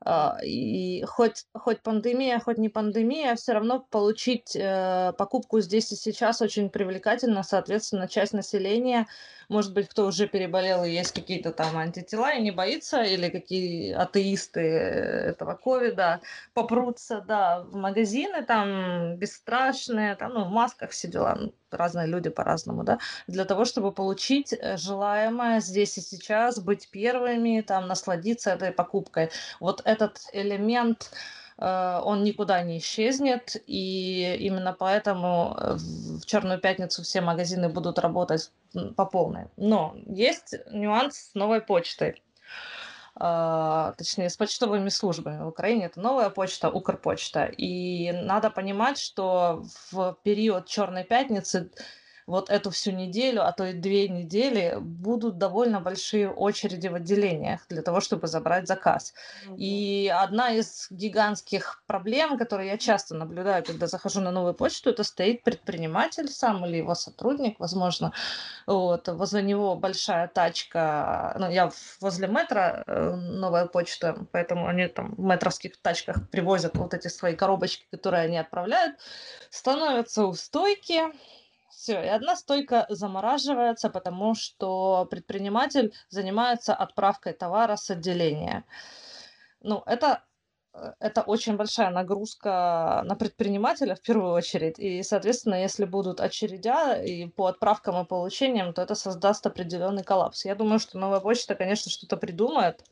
А, и хоть, хоть пандемия, хоть не пандемия, все равно получить э, покупку здесь и сейчас очень привлекательно. Соответственно, часть населения, может быть, кто уже переболел и есть какие-то там антитела и не боится, или какие атеисты этого ковида попрутся, да, в магазины там бесстрашные, там, ну, в масках все дела, разные люди по-разному, да, для того, чтобы получить э, желаемое здесь и сейчас, быть первыми, там, насладиться этой покупкой. Вот этот элемент, э, он никуда не исчезнет, и именно поэтому э, в Черную пятницу все магазины будут работать по полной. Но есть нюанс с новой почтой. Uh, точнее, с почтовыми службами в Украине. Это новая почта, Укрпочта. И надо понимать, что в период Черной пятницы вот эту всю неделю, а то и две недели будут довольно большие очереди в отделениях для того, чтобы забрать заказ. Mm-hmm. И одна из гигантских проблем, которые я часто наблюдаю, когда захожу на новую почту, это стоит предприниматель сам или его сотрудник, возможно. Вот, возле него большая тачка, ну, я возле метро, э, новая почта, поэтому они там в метровских тачках привозят вот эти свои коробочки, которые они отправляют, становятся у стойки, все, и одна стойка замораживается, потому что предприниматель занимается отправкой товара с отделения. Ну, это э, это очень большая нагрузка на предпринимателя в первую очередь. И, соответственно, если будут очередя и по отправкам и получениям, то это создаст определенный коллапс. Я думаю, что новая почта, конечно, что-то придумает,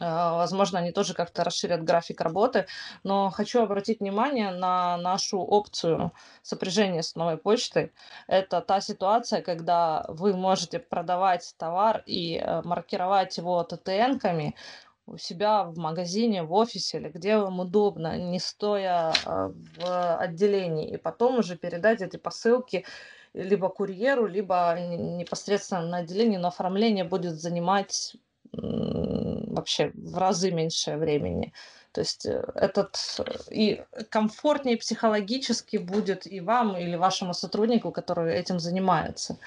А, возможно, они тоже как-то расширят график работы, но хочу обратить внимание на нашу опцию сопряжения с новой почтой. Это та ситуация, когда вы можете продавать товар и э, маркировать его ТТНками у себя в магазине, в офисе или где вам удобно, не стоя э, в отделении, и потом уже передать эти посылки либо курьеру, либо непосредственно на отделении, но оформление будет занимать вообще в разы меньше времени. То есть э, этот и комфортнее психологически будет и вам, или вашему сотруднику, который этим занимается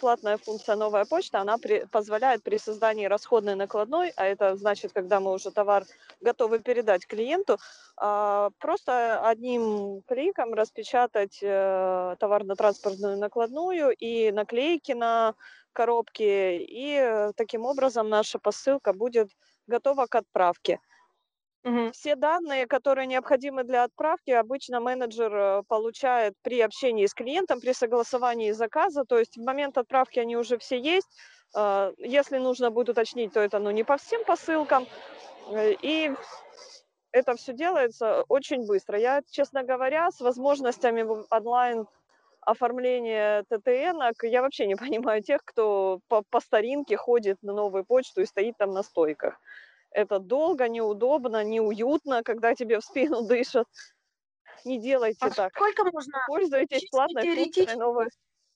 платная функция «Новая почта», она при, позволяет при создании расходной накладной, а это значит, когда мы уже товар готовы передать клиенту, а, просто одним кликом распечатать э, товарно-транспортную накладную и наклейки на коробки, и э, таким образом наша посылка будет готова к отправке. Угу. Все данные, которые необходимы для отправки, обычно менеджер э, получает при общении с клиентом, при согласовании заказа. То есть в момент отправки они уже все есть. А, если нужно будет уточнить, то это ну, не по всем посылкам. Э, и это все делается очень быстро. Я, честно говоря, с возможностями онлайн оформления ТТН, я вообще не понимаю тех, кто по, по старинке ходит на новую почту и стоит там на стойках. Это долго, неудобно, неуютно, когда тебе в спину дышат. Не делайте а так. Сколько можно Пользуйтесь платной функцией новой.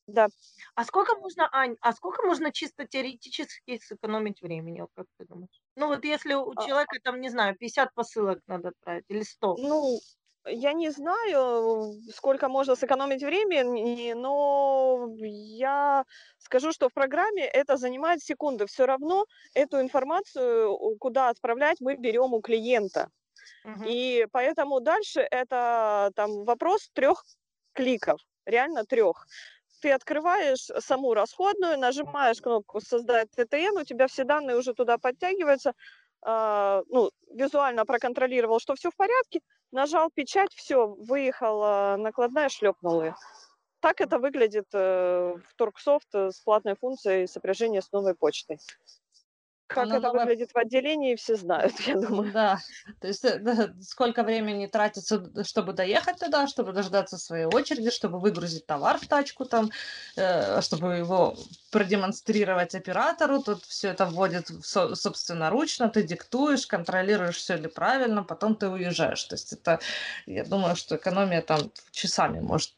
Да. А сколько можно, Ань, а сколько можно чисто теоретически сэкономить времени, вот как ты думаешь? Ну вот если у а человека там, не знаю, 50 посылок надо отправить или 100. Ну, я не знаю, сколько можно сэкономить времени, но я скажу, что в программе это занимает секунды. Все равно эту информацию, куда отправлять, мы берем у клиента. Угу. И поэтому дальше это там вопрос трех кликов, реально трех. Ты открываешь саму расходную, нажимаешь кнопку «Создать ТТН», у тебя все данные уже туда подтягиваются, э, ну, визуально проконтролировал, что все в порядке, нажал печать, все, выехала накладная, шлепнул ее. Так это выглядит э, в Торксофт с платной функцией сопряжения с новой почтой. Как Она это новая... выглядит в отделении, все знают, я думаю. Да, то есть э, да, сколько времени тратится, чтобы доехать туда, чтобы дождаться своей очереди, чтобы выгрузить товар в тачку, там, э, чтобы его продемонстрировать оператору. Тут все это вводит со- собственноручно, ты диктуешь, контролируешь, все ли правильно, потом ты уезжаешь. То есть это, я думаю, что экономия там часами может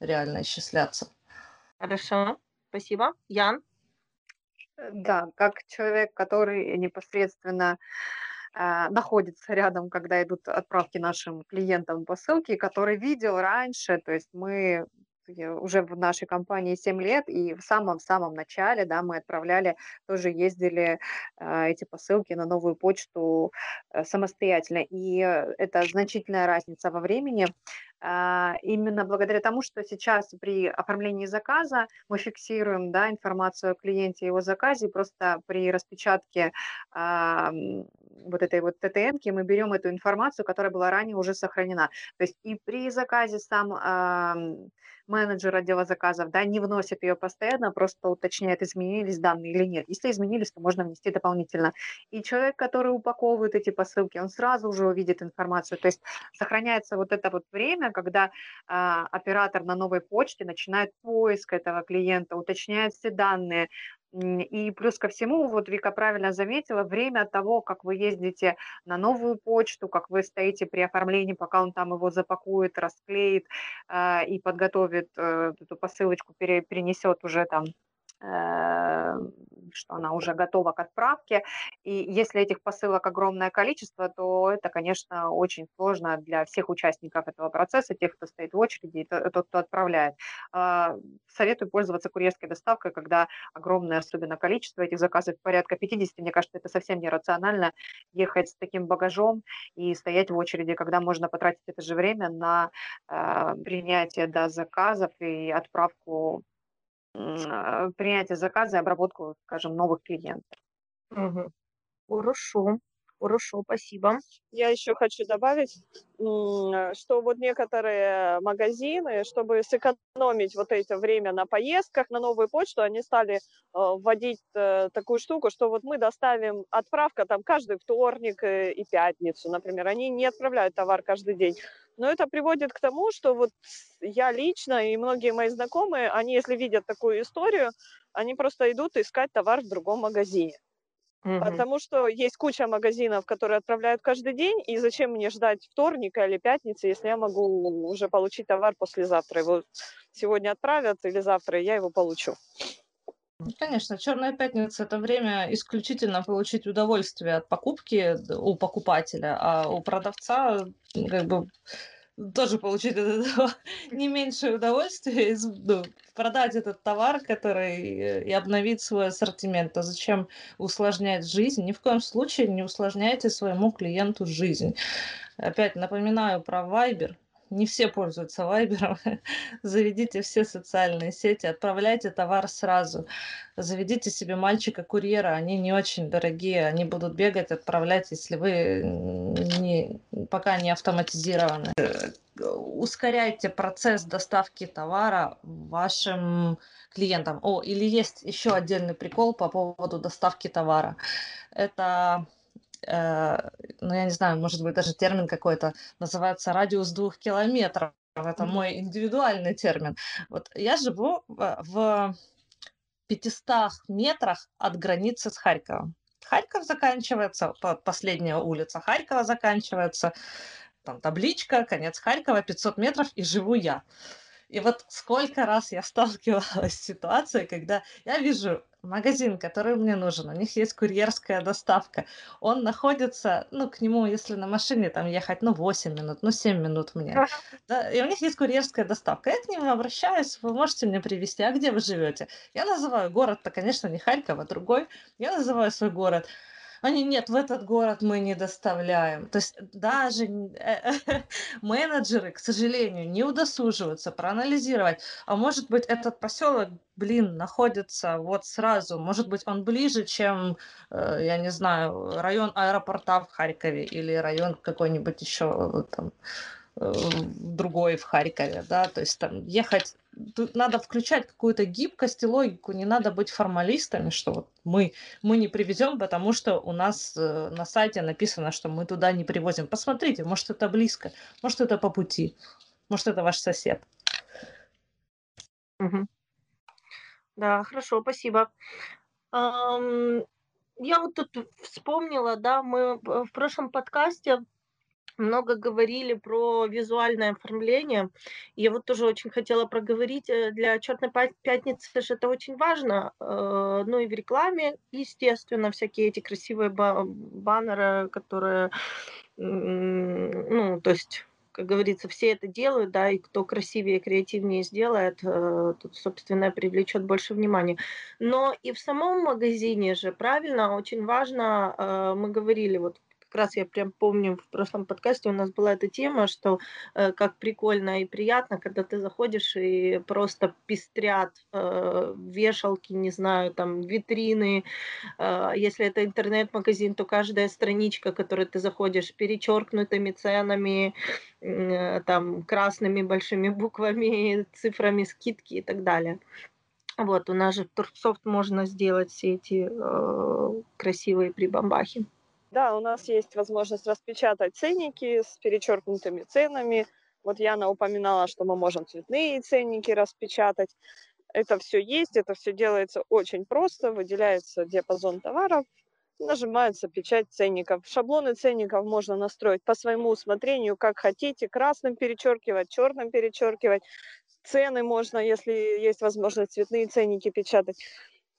реально исчисляться. Хорошо, спасибо. Ян? Э, да, как человек, который непосредственно э, находится рядом, когда идут отправки нашим клиентам посылки, который видел раньше, то есть мы уже в нашей компании 7 лет, и в самом-самом начале, да, мы отправляли, тоже ездили э, эти посылки на новую почту э, самостоятельно, и э, это значительная разница во времени, именно благодаря тому, что сейчас при оформлении заказа мы фиксируем да, информацию о клиенте и его заказе, просто при распечатке а, вот этой вот ТТН мы берем эту информацию, которая была ранее уже сохранена. То есть и при заказе сам а, менеджер отдела заказов да, не вносит ее постоянно, просто уточняет, изменились данные или нет. Если изменились, то можно внести дополнительно. И человек, который упаковывает эти посылки, он сразу уже увидит информацию. То есть сохраняется вот это вот время, когда а, оператор на новой почте начинает поиск этого клиента, уточняет все данные, и плюс ко всему, вот Вика правильно заметила, время от того, как вы ездите на новую почту, как вы стоите при оформлении, пока он там его запакует, расклеит э, и подготовит э, эту посылочку, пере, перенесет уже там Э, что она уже готова к отправке. И если этих посылок огромное количество, то это, конечно, очень сложно для всех участников этого процесса, тех, кто стоит в очереди, и тот, кто отправляет. А, советую пользоваться курьерской доставкой, когда огромное особенно количество этих заказов, порядка 50, мне кажется, это совсем нерационально ехать с таким багажом и стоять в очереди, когда можно потратить это же время на э, принятие да, заказов и отправку а, принятие заказа и обработку, скажем, новых клиентов. Угу. Хорошо. Хорошо, спасибо. Я еще хочу добавить, что вот некоторые магазины, чтобы сэкономить вот это время на поездках на новую почту, они стали э, вводить э, такую штуку, что вот мы доставим отправка там каждый вторник э, и пятницу, например. Они не отправляют товар каждый день. Но это приводит к тому, что вот я лично и многие мои знакомые, они если видят такую историю, они просто идут искать товар в другом магазине. Угу. Потому что есть куча магазинов, которые отправляют каждый день, и зачем мне ждать вторника или пятницы, если я могу уже получить товар послезавтра. Его сегодня отправят или завтра, и я его получу. Конечно, Черная пятница это время исключительно получить удовольствие от покупки у покупателя, а у продавца как бы тоже получить от этого не меньшее удовольствие, ну, продать этот товар, который э, и обновить свой ассортимент. А зачем усложнять жизнь? Ни в коем случае не усложняйте своему клиенту жизнь. Опять напоминаю про Viber не все пользуются Вайбером. Заведите все социальные сети, отправляйте товар сразу. Заведите себе мальчика-курьера, они не очень дорогие, они будут бегать, отправлять, если вы не, пока не автоматизированы. Ускоряйте процесс доставки товара вашим клиентам. О, или есть еще отдельный прикол по поводу доставки товара. Это Э, ну, я не знаю, может быть, даже термин какой-то, называется радиус двух километров. Это мой индивидуальный термин. Вот я живу в 500 метрах от границы с Харьковом. Харьков заканчивается, последняя улица Харькова заканчивается, там табличка, конец Харькова, 500 метров, и живу я. И вот сколько раз я сталкивалась с ситуацией, когда я вижу магазин, который мне нужен, у них есть курьерская доставка. Он находится, ну, к нему, если на машине там ехать, ну, 8 минут, ну, 7 минут мне. Да, и у них есть курьерская доставка. Я к ним обращаюсь, вы можете мне привезти, а где вы живете? Я называю город-то, конечно, не Харьков, а другой. Я называю свой город. Они, нет, в этот город мы не доставляем. То есть даже э, менеджеры, к сожалению, не удосуживаются проанализировать, а может быть этот поселок, блин, находится вот сразу, может быть он ближе, чем, э, я не знаю, район аэропорта в Харькове или район какой-нибудь еще э, там другой в Харькове, да, то есть там ехать, тут надо включать какую-то гибкость и логику, не надо быть формалистами, что вот мы, мы не привезем, потому что у нас э, на сайте написано, что мы туда не привозим. Посмотрите, может это близко, может это по пути, может это ваш сосед. Да, хорошо, спасибо. Я вот тут вспомнила, да, мы в прошлом подкасте много говорили про визуальное оформление. Я вот тоже очень хотела проговорить. Э, для Черной пятницы же это очень важно. Э, ну и в рекламе, естественно, всякие эти красивые баннеры, которые, ну, то есть как говорится, все это делают, да, и кто красивее, креативнее сделает, э, тут, собственно, привлечет больше внимания. Но и в самом магазине же, правильно, очень важно, мы говорили, вот раз я прям помню, в прошлом подкасте у нас была эта тема, что э, как прикольно и приятно, когда ты заходишь и просто пестрят э, вешалки, не знаю, там витрины. Э, если это интернет-магазин, то каждая страничка, которой ты заходишь, перечеркнутыми ценами, э, там красными большими буквами, цифрами скидки и так далее. Вот, у нас же в Турксофт можно сделать все эти э, красивые прибамбахи. Да, у нас есть возможность распечатать ценники с перечеркнутыми ценами. Вот Яна упоминала, что мы можем цветные ценники распечатать. Это все есть, это все делается очень просто. Выделяется диапазон товаров, нажимается печать ценников. Шаблоны ценников можно настроить по своему усмотрению, как хотите. Красным перечеркивать, черным перечеркивать. Цены можно, если есть возможность, цветные ценники печатать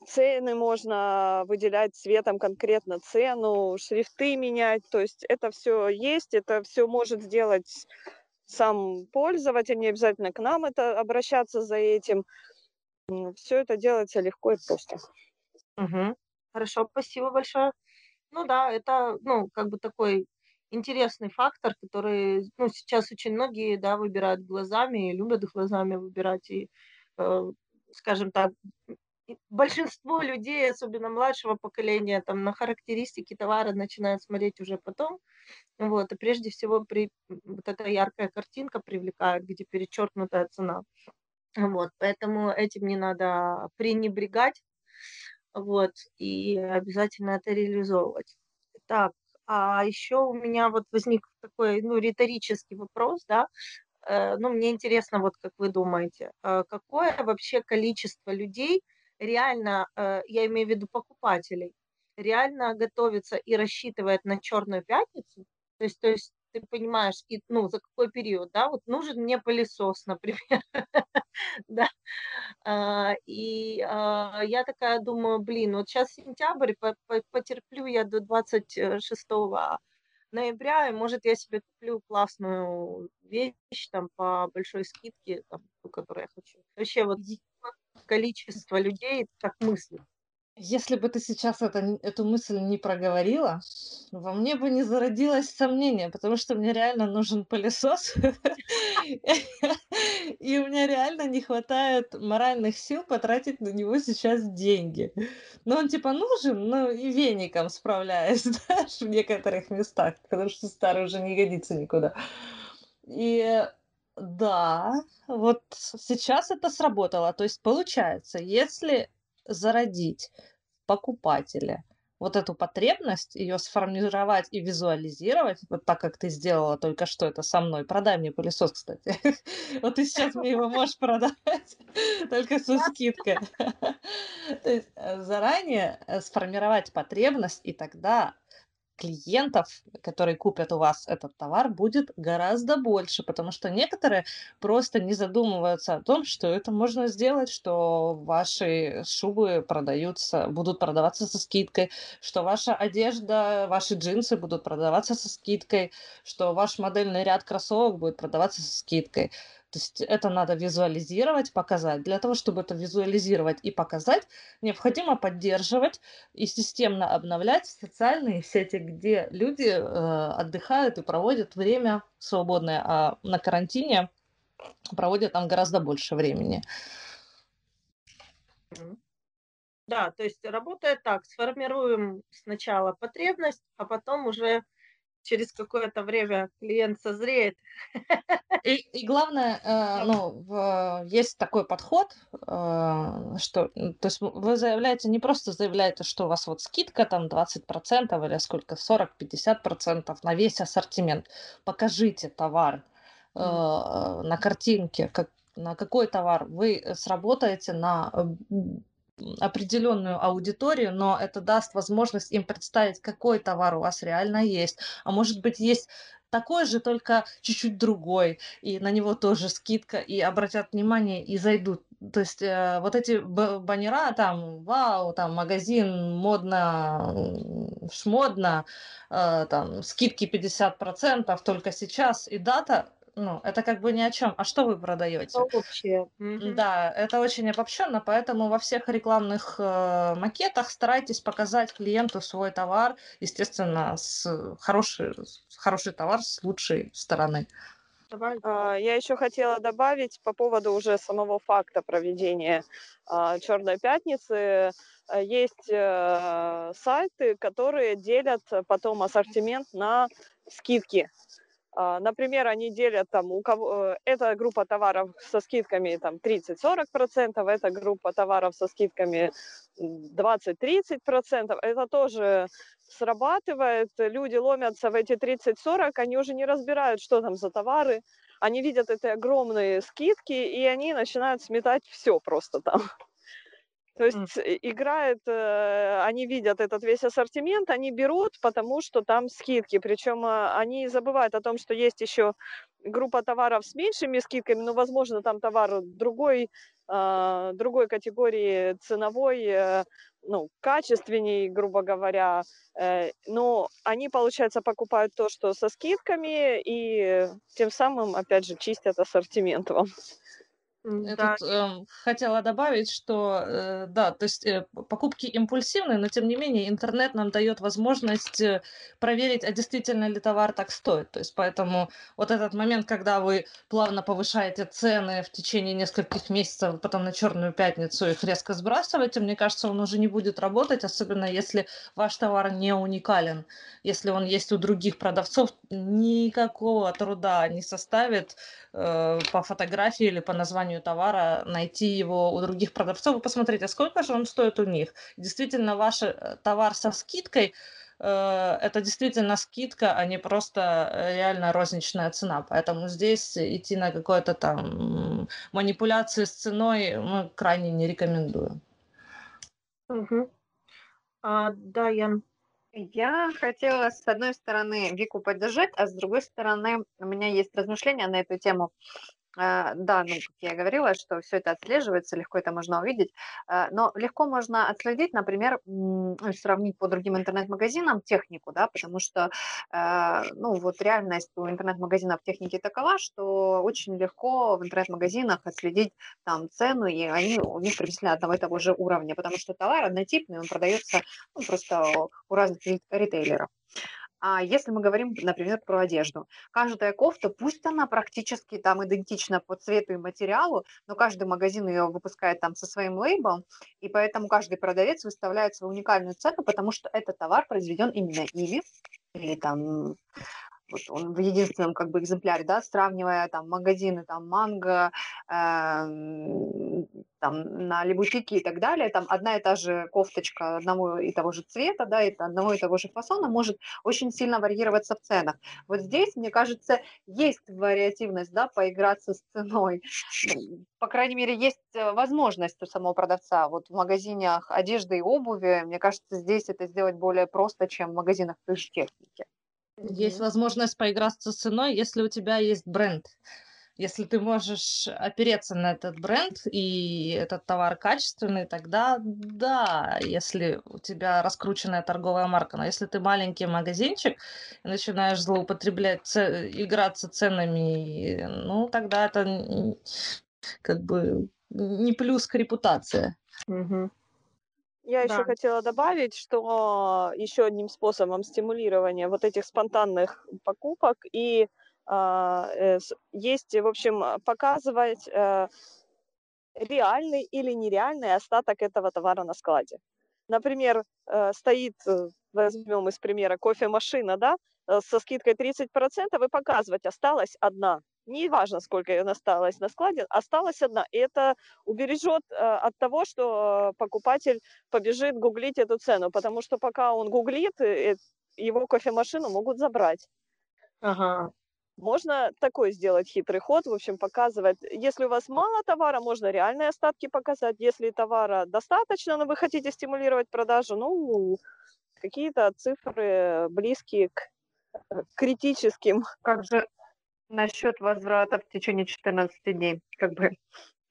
цены можно выделять цветом конкретно цену, шрифты менять, то есть это все есть, это все может сделать сам пользователь, не обязательно к нам это обращаться за этим. Все это делается легко и просто. Угу. Хорошо, спасибо большое. Ну да, это, ну, как бы такой интересный фактор, который, ну, сейчас очень многие, да, выбирают глазами, любят глазами выбирать, и, э, скажем так, большинство людей, особенно младшего поколения, там на характеристики товара начинают смотреть уже потом. Вот, и прежде всего при, вот эта яркая картинка привлекает, где перечеркнутая цена. Вот, поэтому этим не надо пренебрегать, вот, и обязательно это реализовывать. Так, а еще у меня вот возник такой, ну, риторический вопрос, да, э, ну, мне интересно, вот как вы думаете, э, какое вообще количество людей реально, э, я имею в виду покупателей, реально готовится и рассчитывает на черную пятницу, то есть, то есть ты понимаешь, и, ну, за какой период, да, вот нужен мне пылесос, например, да, а, и а, я такая думаю, блин, вот сейчас сентябрь, потерплю я до 26 ноября, и может я себе куплю классную вещь там по большой скидке, там, ту, которую я хочу. Вообще вот количество людей так мыслит. Если бы ты сейчас это, эту мысль не проговорила, во мне бы не зародилось сомнение, потому что мне реально нужен пылесос, и у меня реально не хватает моральных сил потратить на него сейчас деньги. Но он типа нужен, но и веником справляюсь, знаешь, в некоторых местах, потому что старый уже не годится никуда. И да, вот сейчас это сработало. То есть получается, если зародить в покупателе вот эту потребность, ее сформировать и визуализировать, вот так, как ты сделала только что это со мной. Продай мне пылесос, кстати. Вот ты сейчас мне его можешь продать, только со скидкой. То есть э, заранее э, сформировать потребность, и тогда клиентов, которые купят у вас этот товар, будет гораздо больше, потому что некоторые просто не задумываются о том, что это можно сделать, что ваши шубы продаются, будут продаваться со скидкой, что ваша одежда, ваши джинсы будут продаваться со скидкой, что ваш модельный ряд кроссовок будет продаваться со скидкой. То есть это надо визуализировать, показать. Для того, чтобы это визуализировать и показать, необходимо поддерживать и системно обновлять социальные сети, где люди э, отдыхают и проводят время свободное, а на карантине проводят там гораздо больше времени. Да, то есть работает так, сформируем сначала потребность, а потом уже через какое-то время клиент созреет. И, и главное, э, ну, в, есть такой подход, э, что, то есть вы заявляете, не просто заявляете, что у вас вот скидка там 20% или сколько, 40-50% на весь ассортимент. Покажите товар э, на картинке, как, на какой товар вы сработаете на определенную аудиторию, но это даст возможность им представить, какой товар у вас реально есть. А может быть, есть такой же, только чуть-чуть другой, и на него тоже скидка, и обратят внимание, и зайдут. То есть э, вот эти баннера, там, вау, там, магазин модно, шмодно, э, там, скидки 50%, только сейчас, и дата, ну, это как бы ни о чем. А что вы продаете? Общее. Да, это очень обобщенно, поэтому во всех рекламных э, макетах старайтесь показать клиенту свой товар, естественно, с хороший, хороший товар с лучшей стороны. А, я еще хотела добавить по поводу уже самого факта проведения а, Черной пятницы. Э, есть э, сайты, которые делят потом ассортимент на скидки. А, например, они делят там, у кого э, эта группа товаров со скидками там 30-40%, эта группа товаров со скидками 20-30%. Это тоже срабатывает, люди ломятся в эти 30-40, они уже не разбирают, что там за товары, они видят эти огромные скидки, и они начинают сметать все просто там. То есть mm. играет, э, они видят этот весь ассортимент, они берут, потому что там скидки. Причем э, они забывают о том, что есть еще группа товаров с меньшими скидками, но, возможно, там товар другой, э, другой категории ценовой, ну, качественней, грубо говоря. Но они, получается, покупают то, что со скидками, и тем самым, опять же, чистят ассортимент вам. Я да. тут э, хотела добавить, что э, да, то есть э, покупки импульсивные, но тем не менее интернет нам дает возможность э, проверить, а действительно ли товар так стоит. То есть поэтому вот этот момент, когда вы плавно повышаете цены в течение нескольких месяцев, потом на черную пятницу их резко сбрасываете, мне кажется, он уже не будет работать, особенно если ваш товар не уникален. Если он есть у других продавцов, никакого труда не составит по фотографии или по названию товара, найти его у других продавцов и посмотреть, а сколько же он стоит у них. Действительно, ваш э, товар со скидкой э, это действительно скидка, а не просто э, реально розничная цена. Поэтому здесь идти на какое-то там манипуляции с ценой мы крайне не рекомендуем. Угу. А, да, Ян. Я хотела, с одной стороны, Вику поддержать, а с другой стороны, у меня есть размышления на эту тему. А, да, ну, как я говорила, что все это отслеживается, легко это можно увидеть, а, но легко можно отследить, например, ну, сравнить по другим интернет-магазинам технику, да, потому что, а, ну, вот реальность у интернет-магазинов техники такова, что очень легко в интернет-магазинах отследить там цену, и они у них приблизительно одного и того же уровня, потому что товар однотипный, он продается ну, просто у разных ритейлеров. А если мы говорим, например, про одежду, каждая кофта, пусть она практически там идентична по цвету и материалу, но каждый магазин ее выпускает там со своим лейблом, и поэтому каждый продавец выставляет свою уникальную цену, потому что этот товар произведен именно ими, или там вот он в единственном как бы экземпляре, да, сравнивая там магазины, там манго, э, там на Лебутике и так далее, там одна и та же кофточка одного и того же цвета, да, и одного и того же фасона может очень сильно варьироваться в ценах. Вот здесь, мне кажется, есть вариативность, да, поиграться с ценой. По крайней мере, есть э, возможность у самого продавца. Вот в магазинах одежды и обуви, мне кажется, здесь это сделать более просто, чем в магазинах же техники. Есть возможность поиграться с ценой, если у тебя есть бренд. Если ты можешь опереться на этот бренд и этот товар качественный, тогда да, если у тебя раскрученная торговая марка. Но если ты маленький магазинчик и начинаешь злоупотреблять, играться ценами, ну тогда это как бы не плюс к репутации. Угу. Я еще хотела добавить, что еще одним способом стимулирования вот этих спонтанных покупок и есть, в общем, показывать э, реальный или нереальный остаток этого товара на складе. Например, э, стоит, возьмем из примера, кофемашина, да, со скидкой 30%, и показывать осталась одна не важно, сколько ее осталось на складе, осталась одна. И это убережет э, от того, что покупатель побежит гуглить эту цену, потому что пока он гуглит, э, его кофемашину могут забрать. Ага. Можно такой сделать хитрый ход, в общем, показывать. Если у вас мало товара, можно реальные остатки показать. Если товара достаточно, но вы хотите стимулировать продажу, ну, какие-то цифры близкие к э, критическим. Как же, Насчет возврата в течение 14 дней. Как бы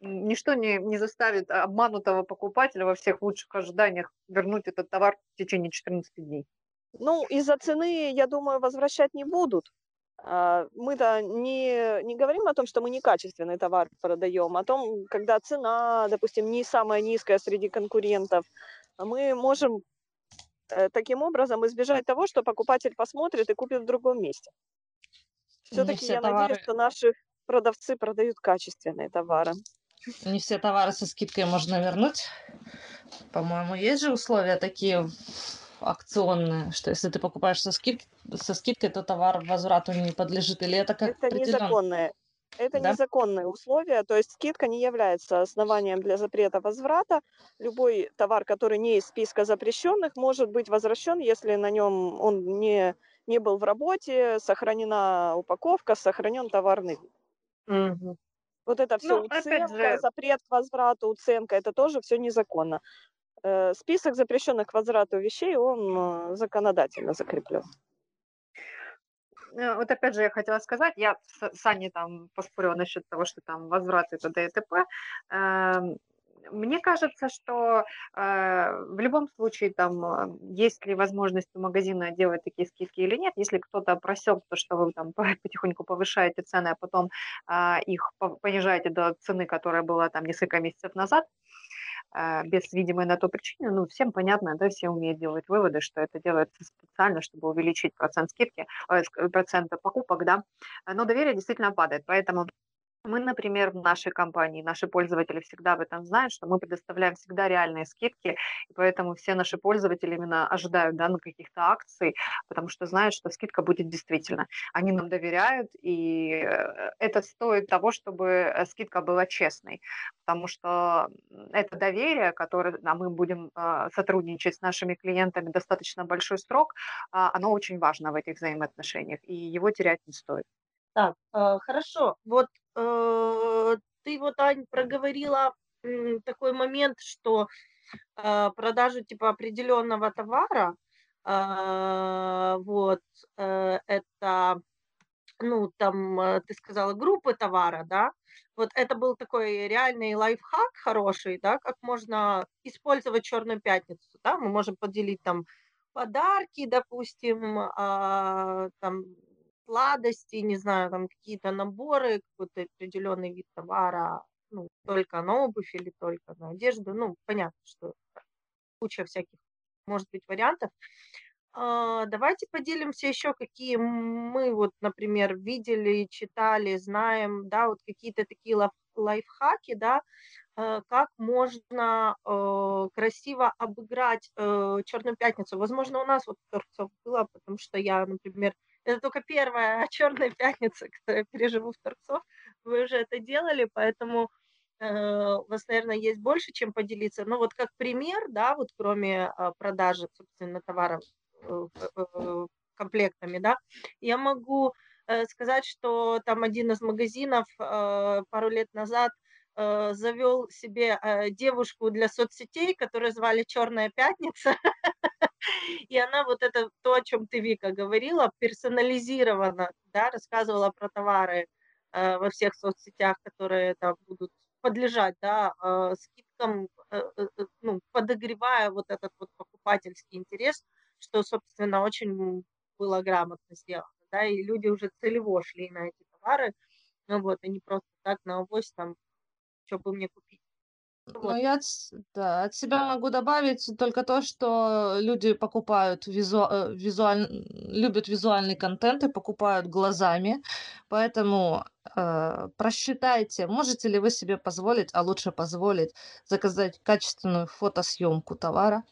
ничто не, не заставит обманутого покупателя во всех лучших ожиданиях вернуть этот товар в течение 14 дней. Ну, из-за цены, я думаю, возвращать не будут. А, мы-то не, не говорим о том, что мы некачественный товар продаем, о том, когда цена, допустим, не самая низкая среди конкурентов. Мы можем э, таким образом избежать того, что покупатель посмотрит и купит в другом месте. Все-таки я товары... надеюсь, что наши продавцы продают качественные товары. Не все товары со скидкой можно вернуть. По-моему, есть же условия такие акционные, что если ты покупаешь со, скид... со скидкой, то товар возврату не подлежит. Или это как Это незаконное. Это да? незаконные условия, то есть скидка не является основанием для запрета возврата. Любой товар, который не из списка запрещенных, может быть возвращен, если на нем он не не был в работе, сохранена упаковка, сохранен товарный вид. Угу. Вот это все ну, уценка, же... запрет к возврату, уценка, это тоже все незаконно. Э, список запрещенных к возврату вещей, он э, законодательно закреплен. Э, вот опять же я хотела сказать, я с Аней там поспорила насчет того, что там возврат это ДТП. Эм, мне кажется, что э, в любом случае там есть ли возможность у магазина делать такие скидки или нет. Если кто-то просек то, что вы там потихоньку повышаете цены, а потом э, их понижаете до цены, которая была там несколько месяцев назад, э, без видимой на то причины, ну, всем понятно, да, все умеют делать выводы, что это делается специально, чтобы увеличить процент скидки, э, процент покупок, да, но доверие действительно падает, поэтому мы, например, в нашей компании, наши пользователи всегда об этом знают, что мы предоставляем всегда реальные скидки, и поэтому все наши пользователи именно ожидают да, на каких-то акций, потому что знают, что скидка будет действительно. Они нам доверяют, и э, это стоит того, чтобы э, скидка была честной, потому что это доверие, которое а мы будем э, сотрудничать с нашими клиентами достаточно большой срок, а, оно очень важно в этих взаимоотношениях, и его терять не стоит. Так, хорошо. Вот ты вот, Ань, проговорила такой момент, что э, продажу типа определенного товара А, вот, э, это, ну, там, э, ты сказала, группы товара, да, вот это был такой реальный лайфхак хороший, да, как можно использовать Черную пятницу, да, мы можем поделить там подарки, допустим, там сладости, не знаю, там какие-то наборы, какой-то определенный вид товара, ну, только на обувь или только на одежду, ну, понятно, что куча всяких, может быть, вариантов. А, давайте поделимся еще, какие мы вот, например, видели, читали, знаем, да, вот какие-то такие лайфхаки, да, э, как можно э, красиво обыграть э, Черную пятницу. Возможно, у нас вот Торцов было, потому что я, например, это только первая Черная пятница, которую я переживу в Торцов. Вы уже это делали, поэтому у вас, наверное, есть больше, чем поделиться. Но вот как пример, да, вот кроме продажи, собственно, товаров Э, э, комплектами, да, я могу э, сказать, что там один из магазинов пару лет назад завел себе девушку для соцсетей, которую звали Черная пятница. И она вот это то, о чем ты, Вика, говорила, персонализированно, да, рассказывала про товары во всех соцсетях, которые там будут подлежать, да, скидкам, ну, подогревая вот этот вот покупательский интерес что, собственно, очень было грамотно сделано, да, и люди уже целево шли на эти товары, ну вот, и не просто так на авось там, что бы мне купить. Ну, вот. я от, да, от себя могу добавить только то, что люди покупают визу, э, визуаль, любят визуальный контент и покупают глазами, поэтому э, просчитайте, можете ли вы себе позволить, а лучше позволить заказать качественную фотосъемку товара,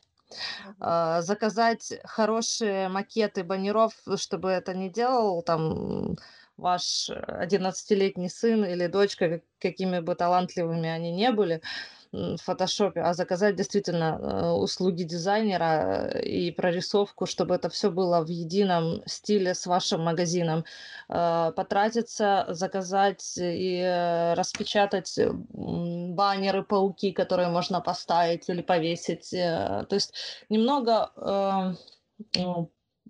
а, заказать хорошие макеты баннеров, чтобы это не делал там ваш 11-летний сын или дочка, какими бы талантливыми они не были в фотошопе, а заказать действительно э, услуги дизайнера э, и прорисовку, чтобы это все было в едином стиле с вашим магазином. Э, потратиться, заказать и распечатать баннеры, пауки, которые можно поставить или повесить. То есть немного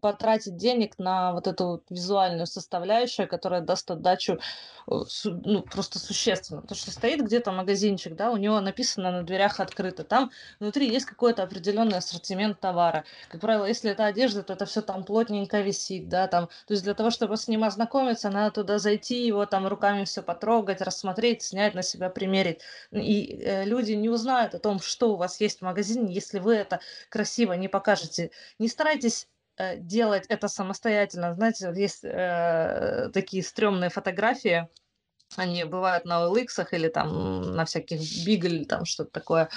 потратить денег на вот эту вот визуальную составляющую, которая даст отдачу э, ну, просто существенно. То, что стоит где-то магазинчик, да, у него написано на дверях открыто. Там внутри есть какой-то определенный ассортимент товара. Как правило, если это одежда, то это все там плотненько висит, да, там. То есть для того, чтобы с ним ознакомиться, надо туда зайти, его там руками все потрогать, рассмотреть, снять на себя, примерить. И э, люди не узнают о том, что у вас есть в магазине, если вы это красиво не покажете. Не старайтесь делать это самостоятельно. Знаете, есть э, такие стрёмные фотографии, они бывают на OLX или там на всяких Бигль, там что-то такое.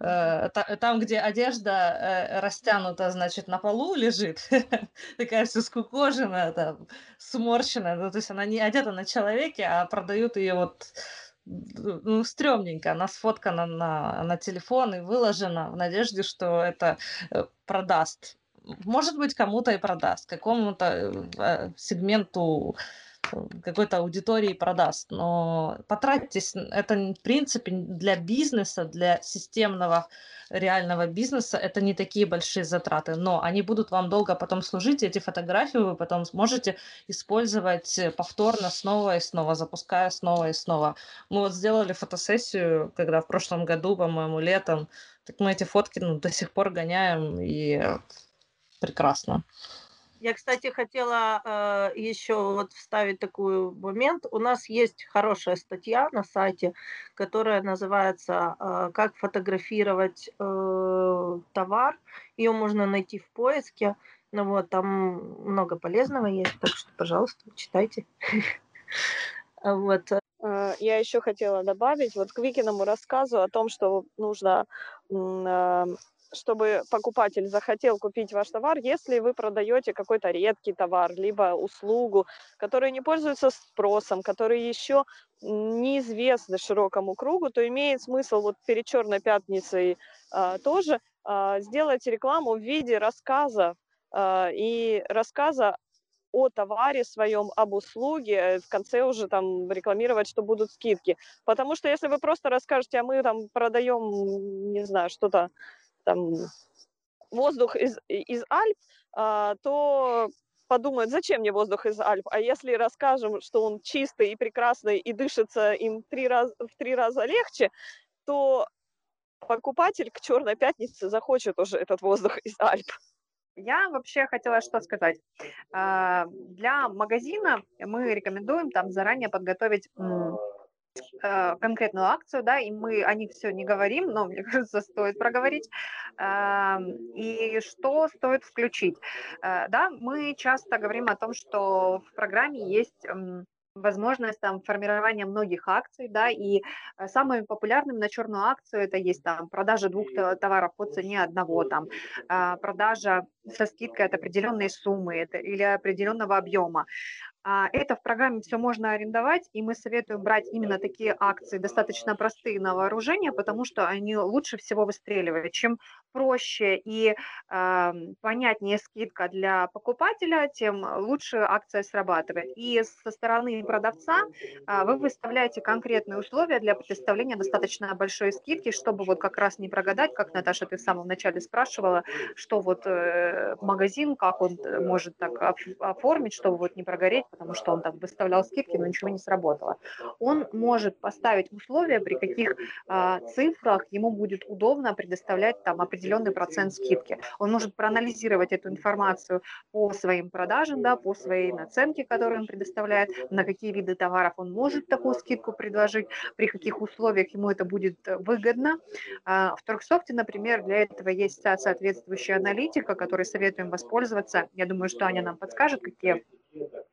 Э, там, где одежда э, растянута, значит, на полу лежит, такая вся скукоженная, там, сморщенная. Ну, то есть она не одета на человеке, а продают ее вот ну, стрёмненько. Она сфоткана на, на телефон и выложена в надежде, что это э, продаст может быть, кому-то и продаст, какому-то э, сегменту э, какой-то аудитории продаст. Но потратьтесь, это в принципе для бизнеса, для системного реального бизнеса, это не такие большие затраты, но они будут вам долго потом служить, эти фотографии вы потом сможете использовать повторно снова и снова, запуская снова и снова. Мы вот сделали фотосессию, когда в прошлом году, по-моему, летом, так мы эти фотки ну, до сих пор гоняем, и прекрасно. Я, кстати, хотела э, еще вот вставить такой момент. У нас есть хорошая статья на сайте, которая называется э, «Как фотографировать э, товар». Ее можно найти в поиске. Ну вот, там много полезного есть, так что, пожалуйста, читайте. Вот. Э, я еще хотела добавить вот к Викиному рассказу о том, что нужно э, чтобы покупатель захотел купить ваш товар, если вы продаете какой-то редкий товар, либо услугу, которые не пользуются спросом, которые еще неизвестны широкому кругу, то имеет смысл вот перед Черной пятницей а, тоже а, сделать рекламу в виде рассказа а, и рассказа о товаре своем, об услуге, в конце уже там рекламировать, что будут скидки. Потому что если вы просто расскажете, а мы там продаем, не знаю, что-то там воздух из, из Альп, а, то подумают, зачем мне воздух из Альп? А если расскажем, что он чистый и прекрасный и дышится им три раз, в три раза легче, то покупатель к Черной пятнице захочет уже этот воздух из Альп. Я вообще хотела что сказать. А, для магазина мы рекомендуем там заранее подготовить а, конкретную акцию, да, и мы о них все не говорим, но мне кажется, стоит проговорить. И что стоит включить? А, да, мы часто говорим о том, что в программе есть возможность там формирования многих акций, да, и э, самыми популярными на черную акцию это есть там продажа двух товаров по цене одного, там а, продажа со скидкой от определенной суммы это, или определенного объема. А, это в программе все можно арендовать, и мы советуем брать именно такие акции, достаточно простые на вооружение, потому что они лучше всего выстреливают. Чем проще и э, понятнее скидка для покупателя, тем лучше акция срабатывает. И со стороны продавца э, вы выставляете конкретные условия для предоставления достаточно большой скидки, чтобы вот как раз не прогадать, как Наташа, ты в самом начале спрашивала, что вот э, магазин, как он э, может так оформить, чтобы вот не прогореть, потому что он там выставлял скидки, но ничего не сработало. Он может поставить условия, при каких э, цифрах ему будет удобно предоставлять там определенный процент скидки. Он может проанализировать эту информацию по своим продажам, да, по своей наценке, которую он предоставляет, на какие виды товаров он может такую скидку предложить, при каких условиях ему это будет выгодно. А, в Торксофте, например, для этого есть соответствующая аналитика, которой советуем воспользоваться. Я думаю, что Аня нам подскажет, какие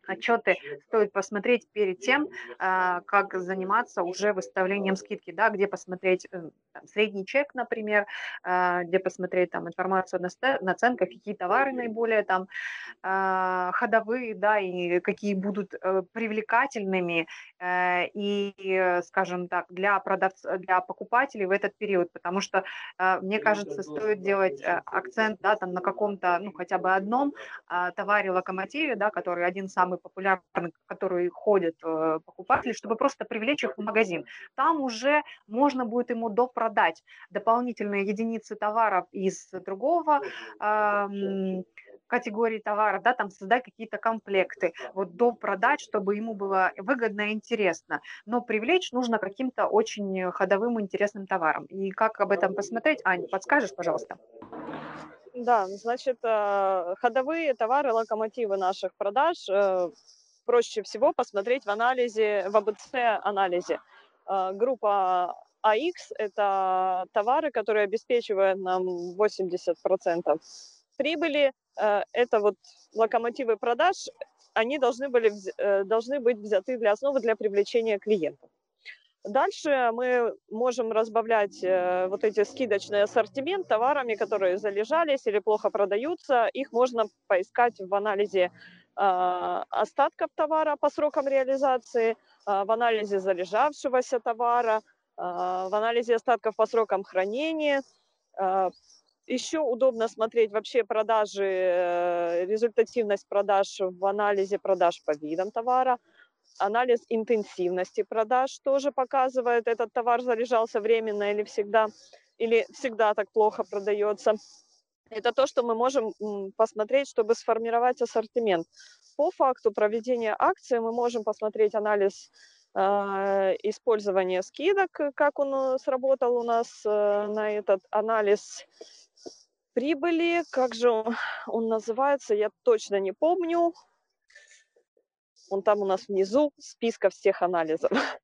отчеты стоит посмотреть перед тем, а, как заниматься уже выставлением скидки, да, где посмотреть э, там, средний чек, например, а, где посмотреть там информацию о наценках, какие товары наиболее там а, ходовые, да, и какие будут э, привлекательными э, и, скажем так, для продавцов, для покупателей в этот период, потому что, мне кажется, стоит делать акцент, да, там на каком-то, ну, хотя бы одном товаре-локомотиве, да, который один самый популярный, который ходят э, покупатели, чтобы просто привлечь их в магазин. Там уже можно будет ему допродать дополнительные единицы товаров из другого э, категории товаров, да, там создать какие-то комплекты, вот до продать, чтобы ему было выгодно и интересно. Но привлечь нужно каким-то очень ходовым интересным товаром. И как об этом посмотреть? Аня, подскажешь, пожалуйста? Да, значит, э, ходовые товары, локомотивы наших продаж э, проще всего посмотреть в анализе, в АБЦ-анализе. Э, группа AX – это товары, которые обеспечивают нам 80% прибыли. Это вот локомотивы продаж, они должны, были, должны быть взяты для основы для привлечения клиентов. Дальше мы можем разбавлять э, вот эти скидочный ассортимент товарами, которые залежались или плохо продаются. Их можно поискать в анализе а, остатков товара по срокам реализации, а, в анализе залежавшегося товара, а, в анализе остатков по срокам хранения. Еще удобно смотреть вообще продажи, э, результативность продаж в анализе продаж по видам товара – Анализ интенсивности продаж тоже показывает, этот товар залежался временно или всегда, или всегда так плохо продается. Это то, что мы можем посмотреть, чтобы сформировать ассортимент. По факту проведения акции мы можем посмотреть анализ э, использования скидок, как он э, сработал у нас э, на этот анализ прибыли, как же он называется, я точно не помню. Он там у нас внизу списка всех анализов.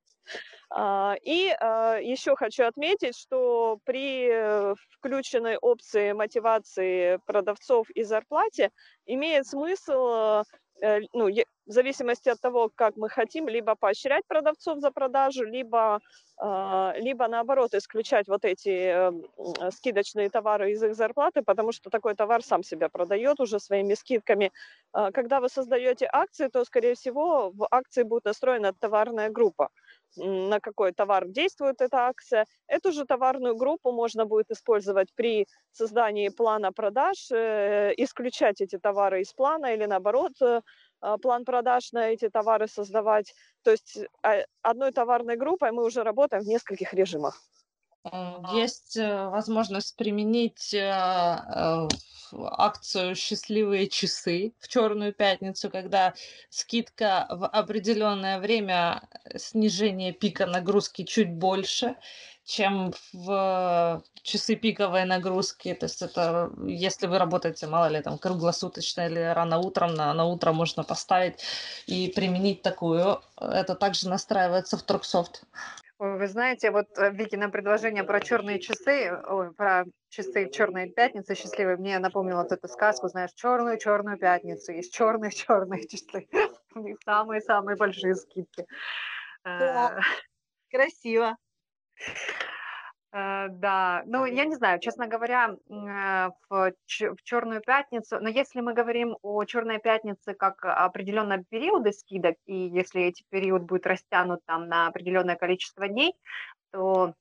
А, и а, еще хочу отметить, что при э, включенной опции мотивации продавцов и зарплате имеет смысл Э, ну, в зависимости от того, как мы хотим, либо поощрять продавцов за продажу, либо, а, либо наоборот исключать вот эти э, скидочные товары из их зарплаты, потому что такой товар сам себя продает уже своими скидками. А, когда вы создаете акции, то, скорее всего, в акции будет настроена товарная группа на какой товар действует эта акция. Эту же товарную группу можно будет использовать при создании плана продаж, э, исключать эти товары из плана или наоборот э, а, план продаж на эти товары создавать. То есть а, одной товарной группой мы уже работаем в нескольких режимах. Есть э, возможность применить э, э, акцию «Счастливые часы» в Черную пятницу, когда скидка в определенное время снижение пика нагрузки чуть больше, чем в часы пиковой нагрузки. То есть это если вы работаете, мало ли, там, круглосуточно или рано утром, на, на утро можно поставить и применить такую. Это также настраивается в Торксофт. Вы знаете, вот э, Вики на предложение про черные часы, ой, про часы черные пятницы счастливые, мне напомнила вот эту сказку, знаешь, черную черную пятницу, есть черные черные часы, у них самые-самые большие скидки. Да. Э, красиво. Э, да, ну я не знаю, честно говоря, э, в, Черную пятницу, но если мы говорим о Черной пятнице как определенном периоде скидок, и если эти период будет растянут там на определенное количество дней, то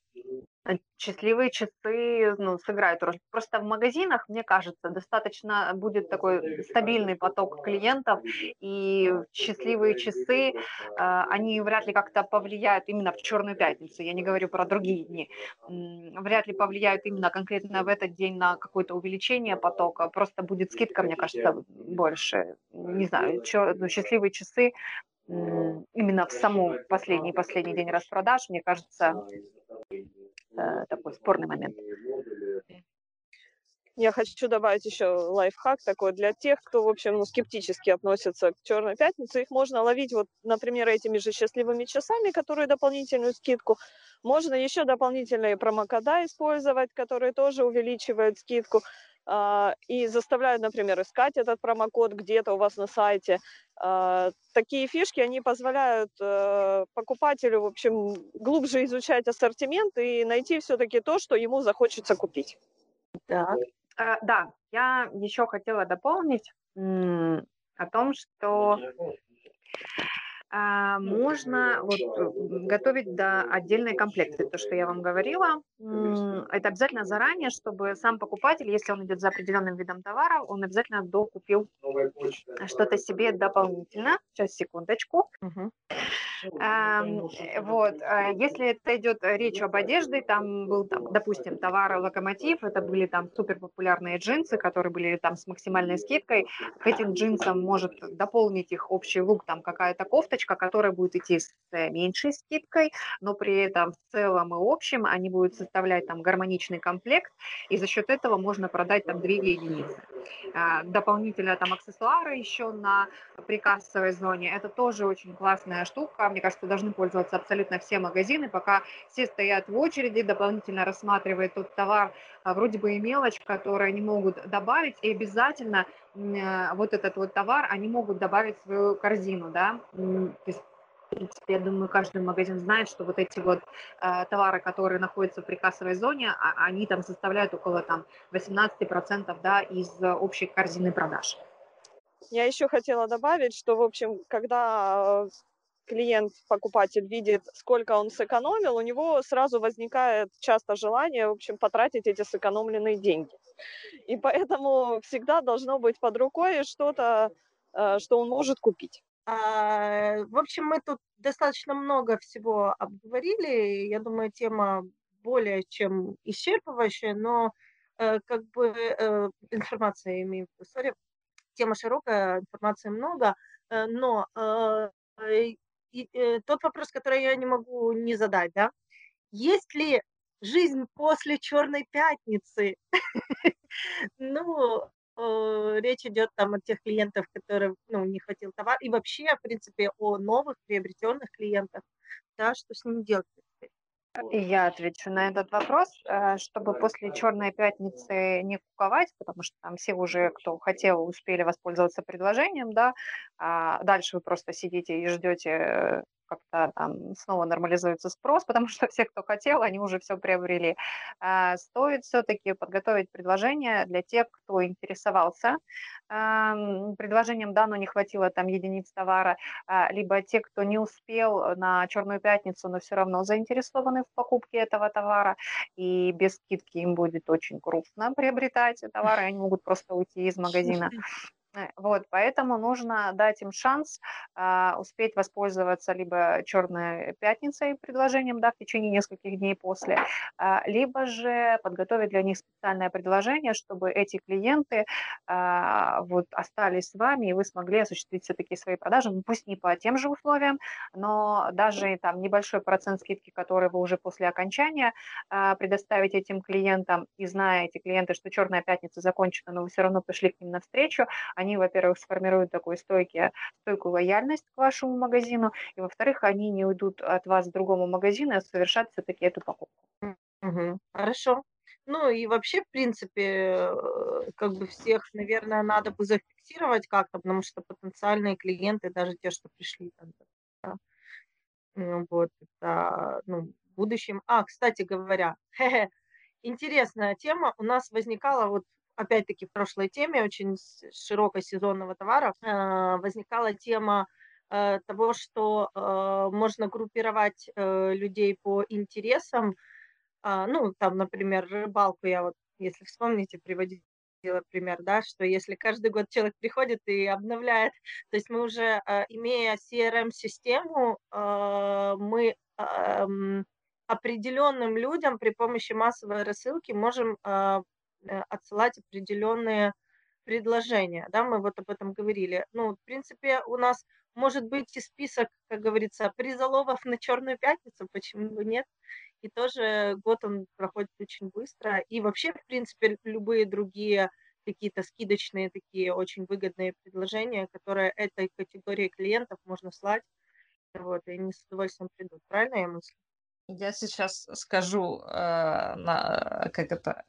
Э, счастливые часы ну, сыграют роль. Просто в магазинах, мне кажется, достаточно будет такой стабильный поток клиентов, и счастливые часы, э, они вряд ли как-то повлияют именно в Черную пятницу, я не говорю про другие дни, вряд ли повлияют именно конкретно в этот день на какое-то увеличение потока, просто будет скидка, мне кажется, больше. Не знаю, чё, ну, счастливые часы именно в саму последний последний день распродаж, мне кажется, такой спорный момент. Я хочу добавить еще лайфхак такой для тех, кто, в общем, ну, скептически относится к Черной пятнице. Их можно ловить, вот, например, этими же счастливыми часами, которые дополнительную скидку. Можно еще дополнительные промокода использовать, которые тоже увеличивают скидку. А, и заставляют, например, искать этот промокод где-то у вас на сайте. А, такие фишки, они позволяют э, покупателю, в общем, глубже изучать ассортимент и найти все-таки то, что ему захочется купить. Да. Да, я еще хотела дополнить о том, что можно вот готовить до отдельной комплекты, то, что я вам говорила. Это обязательно заранее, чтобы сам покупатель, если он идет за определенным видом товара, он обязательно докупил что-то себе дополнительно. Сейчас, секундочку. Угу. Вот, а если это идет речь об одежде, там был, там, допустим, товар локомотив, это были там супер популярные джинсы, которые были там с максимальной скидкой. К этим джинсам может дополнить их общий лук, там какая-то кофточка, которая будет идти с меньшей скидкой, но при этом в целом и общем они будут составлять там гармоничный комплект, и за счет этого можно продать там две единицы. А, дополнительно там аксессуары еще на прикассовой зоне, это тоже очень классная штука, мне кажется, должны пользоваться абсолютно все магазины, пока все стоят в очереди, дополнительно рассматривают тот товар, а, вроде бы и мелочь, которую они могут добавить, и обязательно э, вот этот вот товар они могут добавить в свою корзину, да, то есть в принципе, я думаю, каждый магазин знает, что вот эти вот э, товары, которые находятся в прикассовой зоне, а, они там составляют около там 18% да, из общей корзины продаж. Я еще хотела добавить, что, в общем, когда клиент, покупатель видит, сколько он сэкономил, у него сразу возникает часто желание, в общем, потратить эти сэкономленные деньги. И поэтому всегда должно быть под рукой что-то, э, что он может купить. А, в общем, мы тут достаточно много всего обговорили. Я думаю, тема более чем исчерпывающая, но э, как бы э, информация имею в тема широкая, информации много, но э, тот вопрос, который я не могу не задать, да, есть ли жизнь после Черной пятницы? Ну, э, речь идет там о тех клиентах, которые, ну, не хватил товар, и вообще, в принципе, о новых приобретенных клиентах, да, что с ними делать я отвечу на этот вопрос, э, чтобы после Черной пятницы не куковать, потому что там все уже, кто хотел, успели воспользоваться предложением, да, а дальше вы просто сидите и ждете как-то там снова нормализуется спрос, потому что все, кто хотел, они уже все приобрели. А, стоит все-таки подготовить предложение для тех, кто интересовался предложением, да, но не хватило там единиц товара, а, либо те, кто не успел на Черную пятницу, но все равно заинтересованы в покупке этого товара, и без скидки им будет очень грустно приобретать товары, они могут просто уйти из магазина. Э, вот, поэтому нужно дать им шанс а, успеть воспользоваться либо черной пятницей предложением, да, в течение нескольких дней после, а, либо же подготовить для них специальное предложение, чтобы эти клиенты а, вот остались с вами, и вы смогли осуществить все-таки свои продажи, ну, пусть не по тем же условиям, но даже там небольшой процент скидки, который вы уже после окончания а, предоставите этим клиентам, и зная эти клиенты, что черная пятница закончена, но вы все равно пришли к ним навстречу, они, во-первых, сформируют такую стойкие, стойкую лояльность к вашему магазину, и, во-вторых, они не уйдут от вас к другому магазину, а совершат все-таки эту покупку. Угу. Хорошо. Ну и вообще, в принципе, э, как бы всех, наверное, надо бы зафиксировать как-то, потому что потенциальные клиенты, даже те, что пришли там, да, вот, это, ну, в будущем. А, кстати говоря, интересная тема у нас возникала вот опять-таки в прошлой теме, очень широкой сезонного товара, э, возникала тема э, того, что э, можно группировать людей по интересам. А, ну, там, например, рыбалку я вот, если вспомните, приводила пример, да, что если каждый год человек приходит и обновляет, то есть мы уже, имея CRM-систему, мы эм, определенным людям при помощи массовой рассылки можем Э, отсылать определенные предложения, да, мы вот об этом говорили. Ну, в принципе, у нас может быть и список, как говорится, призаловов на Черную пятницу, почему бы нет? И тоже год он проходит очень быстро. И вообще, в принципе, любые другие какие-то скидочные такие очень выгодные предложения, которые этой категории клиентов можно слать, вот, и они с удовольствием придут. Правильно я мыслю? Я сейчас скажу, э, на, как это,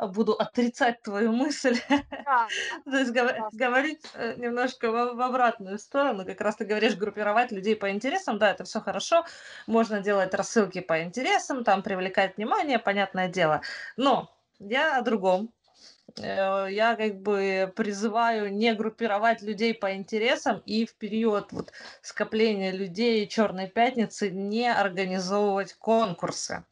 буду отрицать твою мысль. Да, То есть говорить э, немножко в, в обратную сторону. Как раз ты говоришь, группировать людей по интересам. Да, это все хорошо. Можно делать рассылки по интересам, там привлекать внимание, понятное дело. Но я о другом. Э, я как бы призываю не группировать людей по интересам и в период вот скопления людей Черной пятницы не организовывать конкурсы.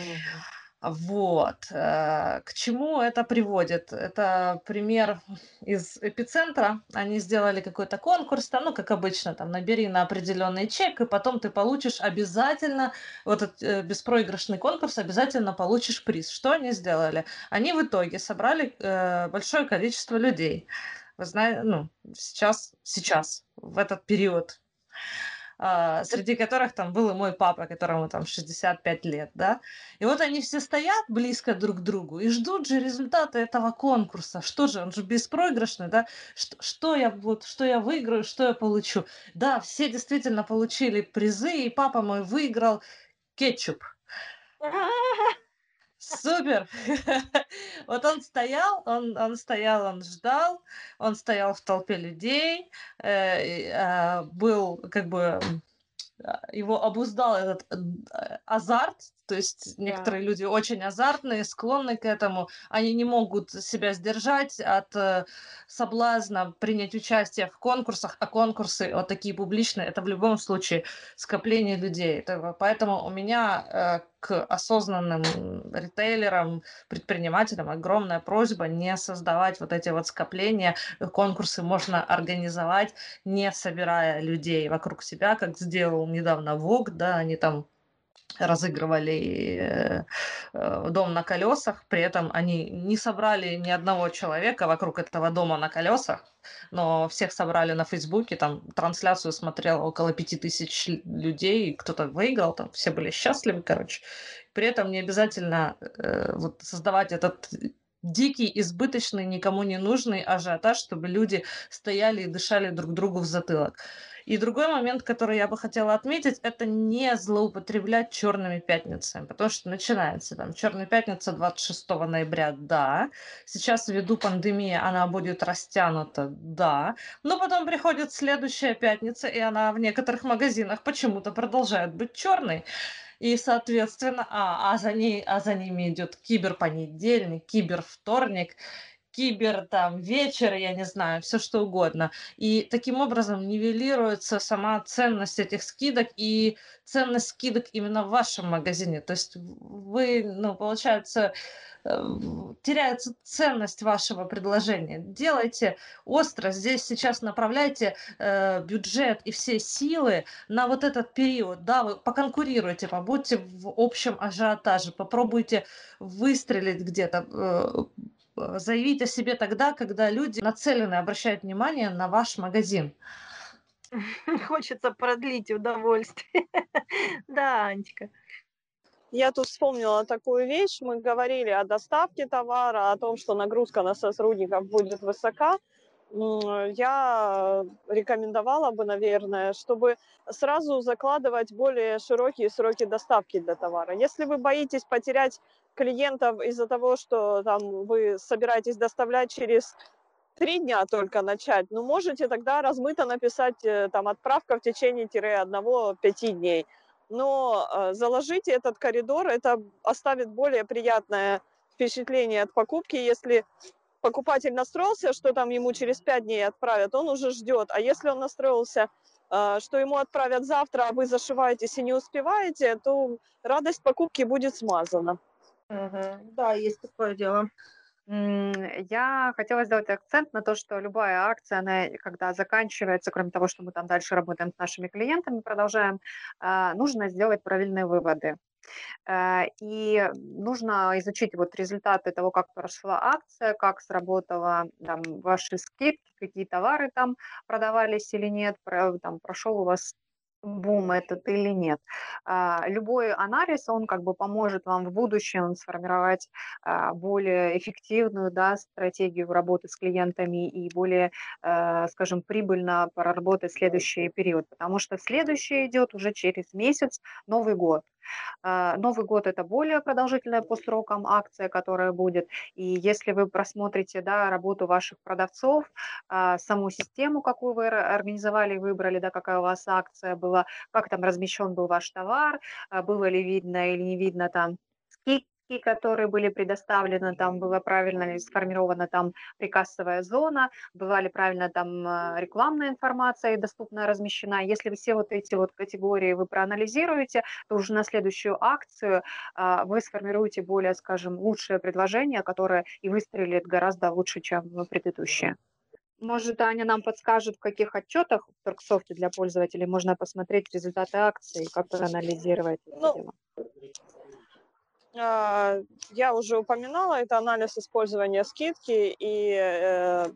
Mm-hmm. Вот. Э, к чему это приводит? Это пример из эпицентра. Они сделали какой-то конкурс, там, ну, как обычно, там, набери на определенный чек, и потом ты получишь обязательно, вот этот э, беспроигрышный конкурс, обязательно получишь приз. Что они сделали? Они в итоге собрали э, большое количество людей. Вы знаете, ну, сейчас, сейчас, в этот период среди которых там был и мой папа, которому там 65 лет, да. И вот они все стоят близко друг к другу и ждут же результата этого конкурса. Что же, он же беспроигрышный, да? Что, что я вот, что я выиграю, что я получу? Да, все действительно получили призы, и папа мой выиграл кетчуп. Супер! Вот он стоял, он, он стоял, он ждал, он стоял в толпе людей, э, э, был как бы а, его обуздал этот э, азарт, то есть некоторые yeah. люди очень азартные, склонны к этому, они не могут себя сдержать от э, соблазна принять участие в конкурсах, а конкурсы вот такие публичные, это в любом случае скопление людей. Это, поэтому у меня э, к осознанным ритейлерам, предпринимателям огромная просьба не создавать вот эти вот скопления. Конкурсы можно организовать, не собирая людей вокруг себя, как сделал недавно ВОГ, да, они там разыгрывали э, э, дом на колесах, при этом они не собрали ни одного человека вокруг этого дома на колесах, но всех собрали на Фейсбуке, там трансляцию смотрело около пяти тысяч людей, кто-то выиграл, там все были счастливы, короче. При этом не обязательно э, вот, создавать этот дикий, избыточный, никому не нужный ажиотаж, чтобы люди стояли и дышали друг другу в затылок. И другой момент, который я бы хотела отметить, это не злоупотреблять черными пятницами, потому что начинается там черная пятница 26 ноября, да, сейчас ввиду пандемии она будет растянута, да, но потом приходит следующая пятница, и она в некоторых магазинах почему-то продолжает быть черной. И, соответственно, а, а, за ней, а за ними идет киберпонедельник, кибервторник, кибер, там, вечер, я не знаю, все что угодно. И таким образом нивелируется сама ценность этих скидок и ценность скидок именно в вашем магазине. То есть вы, ну, получается, э, теряется ценность вашего предложения. Делайте остро, здесь сейчас направляйте э, бюджет и все силы на вот этот период, да, вы поконкурируйте, побудьте в общем ажиотаже, попробуйте выстрелить где-то, э, заявить о себе тогда, когда люди нацелены, обращают внимание на ваш магазин. Хочется продлить удовольствие. Да, Анечка. Я тут вспомнила такую вещь. Мы говорили о доставке товара, о том, что нагрузка на сотрудников будет высока. Я рекомендовала бы, наверное, чтобы сразу закладывать более широкие сроки доставки для товара. Если вы боитесь потерять клиентов из-за того, что там вы собираетесь доставлять через три дня только начать, ну, можете тогда размыто написать э, там отправка в течение тире одного-пяти дней. Но э, заложите этот коридор, это оставит более приятное впечатление от покупки, если покупатель настроился, что там ему через пять дней отправят, он уже ждет. А если он настроился, э, что ему отправят завтра, а вы зашиваетесь и не успеваете, то радость покупки будет смазана. Угу. Да, есть такое дело. Я хотела сделать акцент на то, что любая акция, она, когда заканчивается, кроме того, что мы там дальше работаем с нашими клиентами, продолжаем, а, нужно сделать правильные выводы. Э, и нужно изучить вот результаты того, как прошла акция, как сработала там, ваши скидки, какие товары там продавались или нет, там, прошел у вас бум этот или нет. А, любой анализ, он как бы поможет вам в будущем сформировать а, более эффективную да, стратегию работы с клиентами и более, э, скажем, прибыльно проработать следующий период, потому что следующий идет уже через месяц, Новый год. А, Новый год это более продолжительная по срокам акция, которая будет. И если вы просмотрите да, работу ваших продавцов, а, саму систему, какую вы организовали, выбрали, да, какая у вас акция была, как там размещен был ваш товар, а, было ли видно или не видно там скидки, которые были предоставлены, там была правильно ли сформирована там прикассовая зона, была ли правильно там а, рекламная информация доступная размещена. Если все вот эти вот категории вы проанализируете, то уже на следующую акцию а, вы сформируете более, скажем, лучшее предложение, которое и выстрелит гораздо лучше, чем предыдущее. Может, Аня нам подскажет, в каких отчетах в Торксофте для пользователей можно посмотреть результаты акции, как проанализировать это ну, дело? А, я уже упоминала, это анализ использования скидки, и э,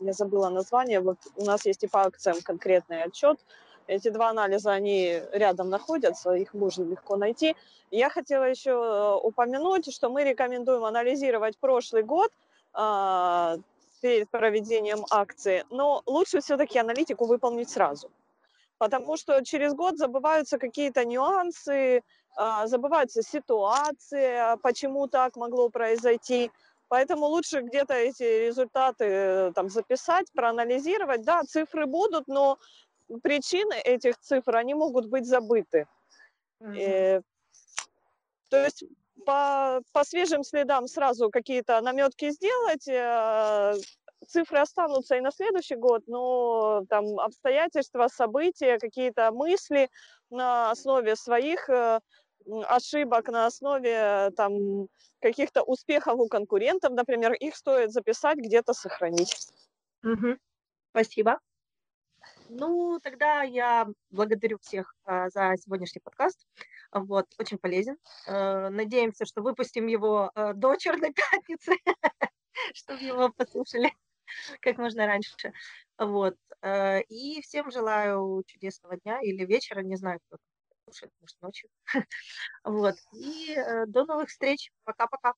я забыла название, вот у нас есть и по акциям конкретный отчет. Эти два анализа, они рядом находятся, их можно легко найти. Я хотела еще э, упомянуть, что мы рекомендуем анализировать прошлый год э, перед проведением акции, но лучше все-таки аналитику выполнить сразу потому что через год забываются какие-то нюансы, а, забываются ситуации, а почему так могло произойти. Поэтому лучше где-то эти результаты э, там записать, проанализировать. Да, цифры будут, но причины этих цифр, они могут быть забыты. Угу. И, то есть по, по свежим следам сразу какие-то наметки сделать, э, цифры останутся и на следующий год, но там обстоятельства, события, какие-то мысли на основе своих э, ошибок на основе там каких-то успехов у конкурентов, например, их стоит записать, где-то сохранить. Угу. Спасибо. Ну, тогда я благодарю всех а, за сегодняшний подкаст. Вот, очень полезен. А, надеемся, что выпустим его а, до Черной пятницы, чтобы его послушали как можно раньше. Вот. А, и всем желаю чудесного дня или вечера, не знаю, кто слушает, может, ночью. Вот. И э, до новых встреч. Пока-пока.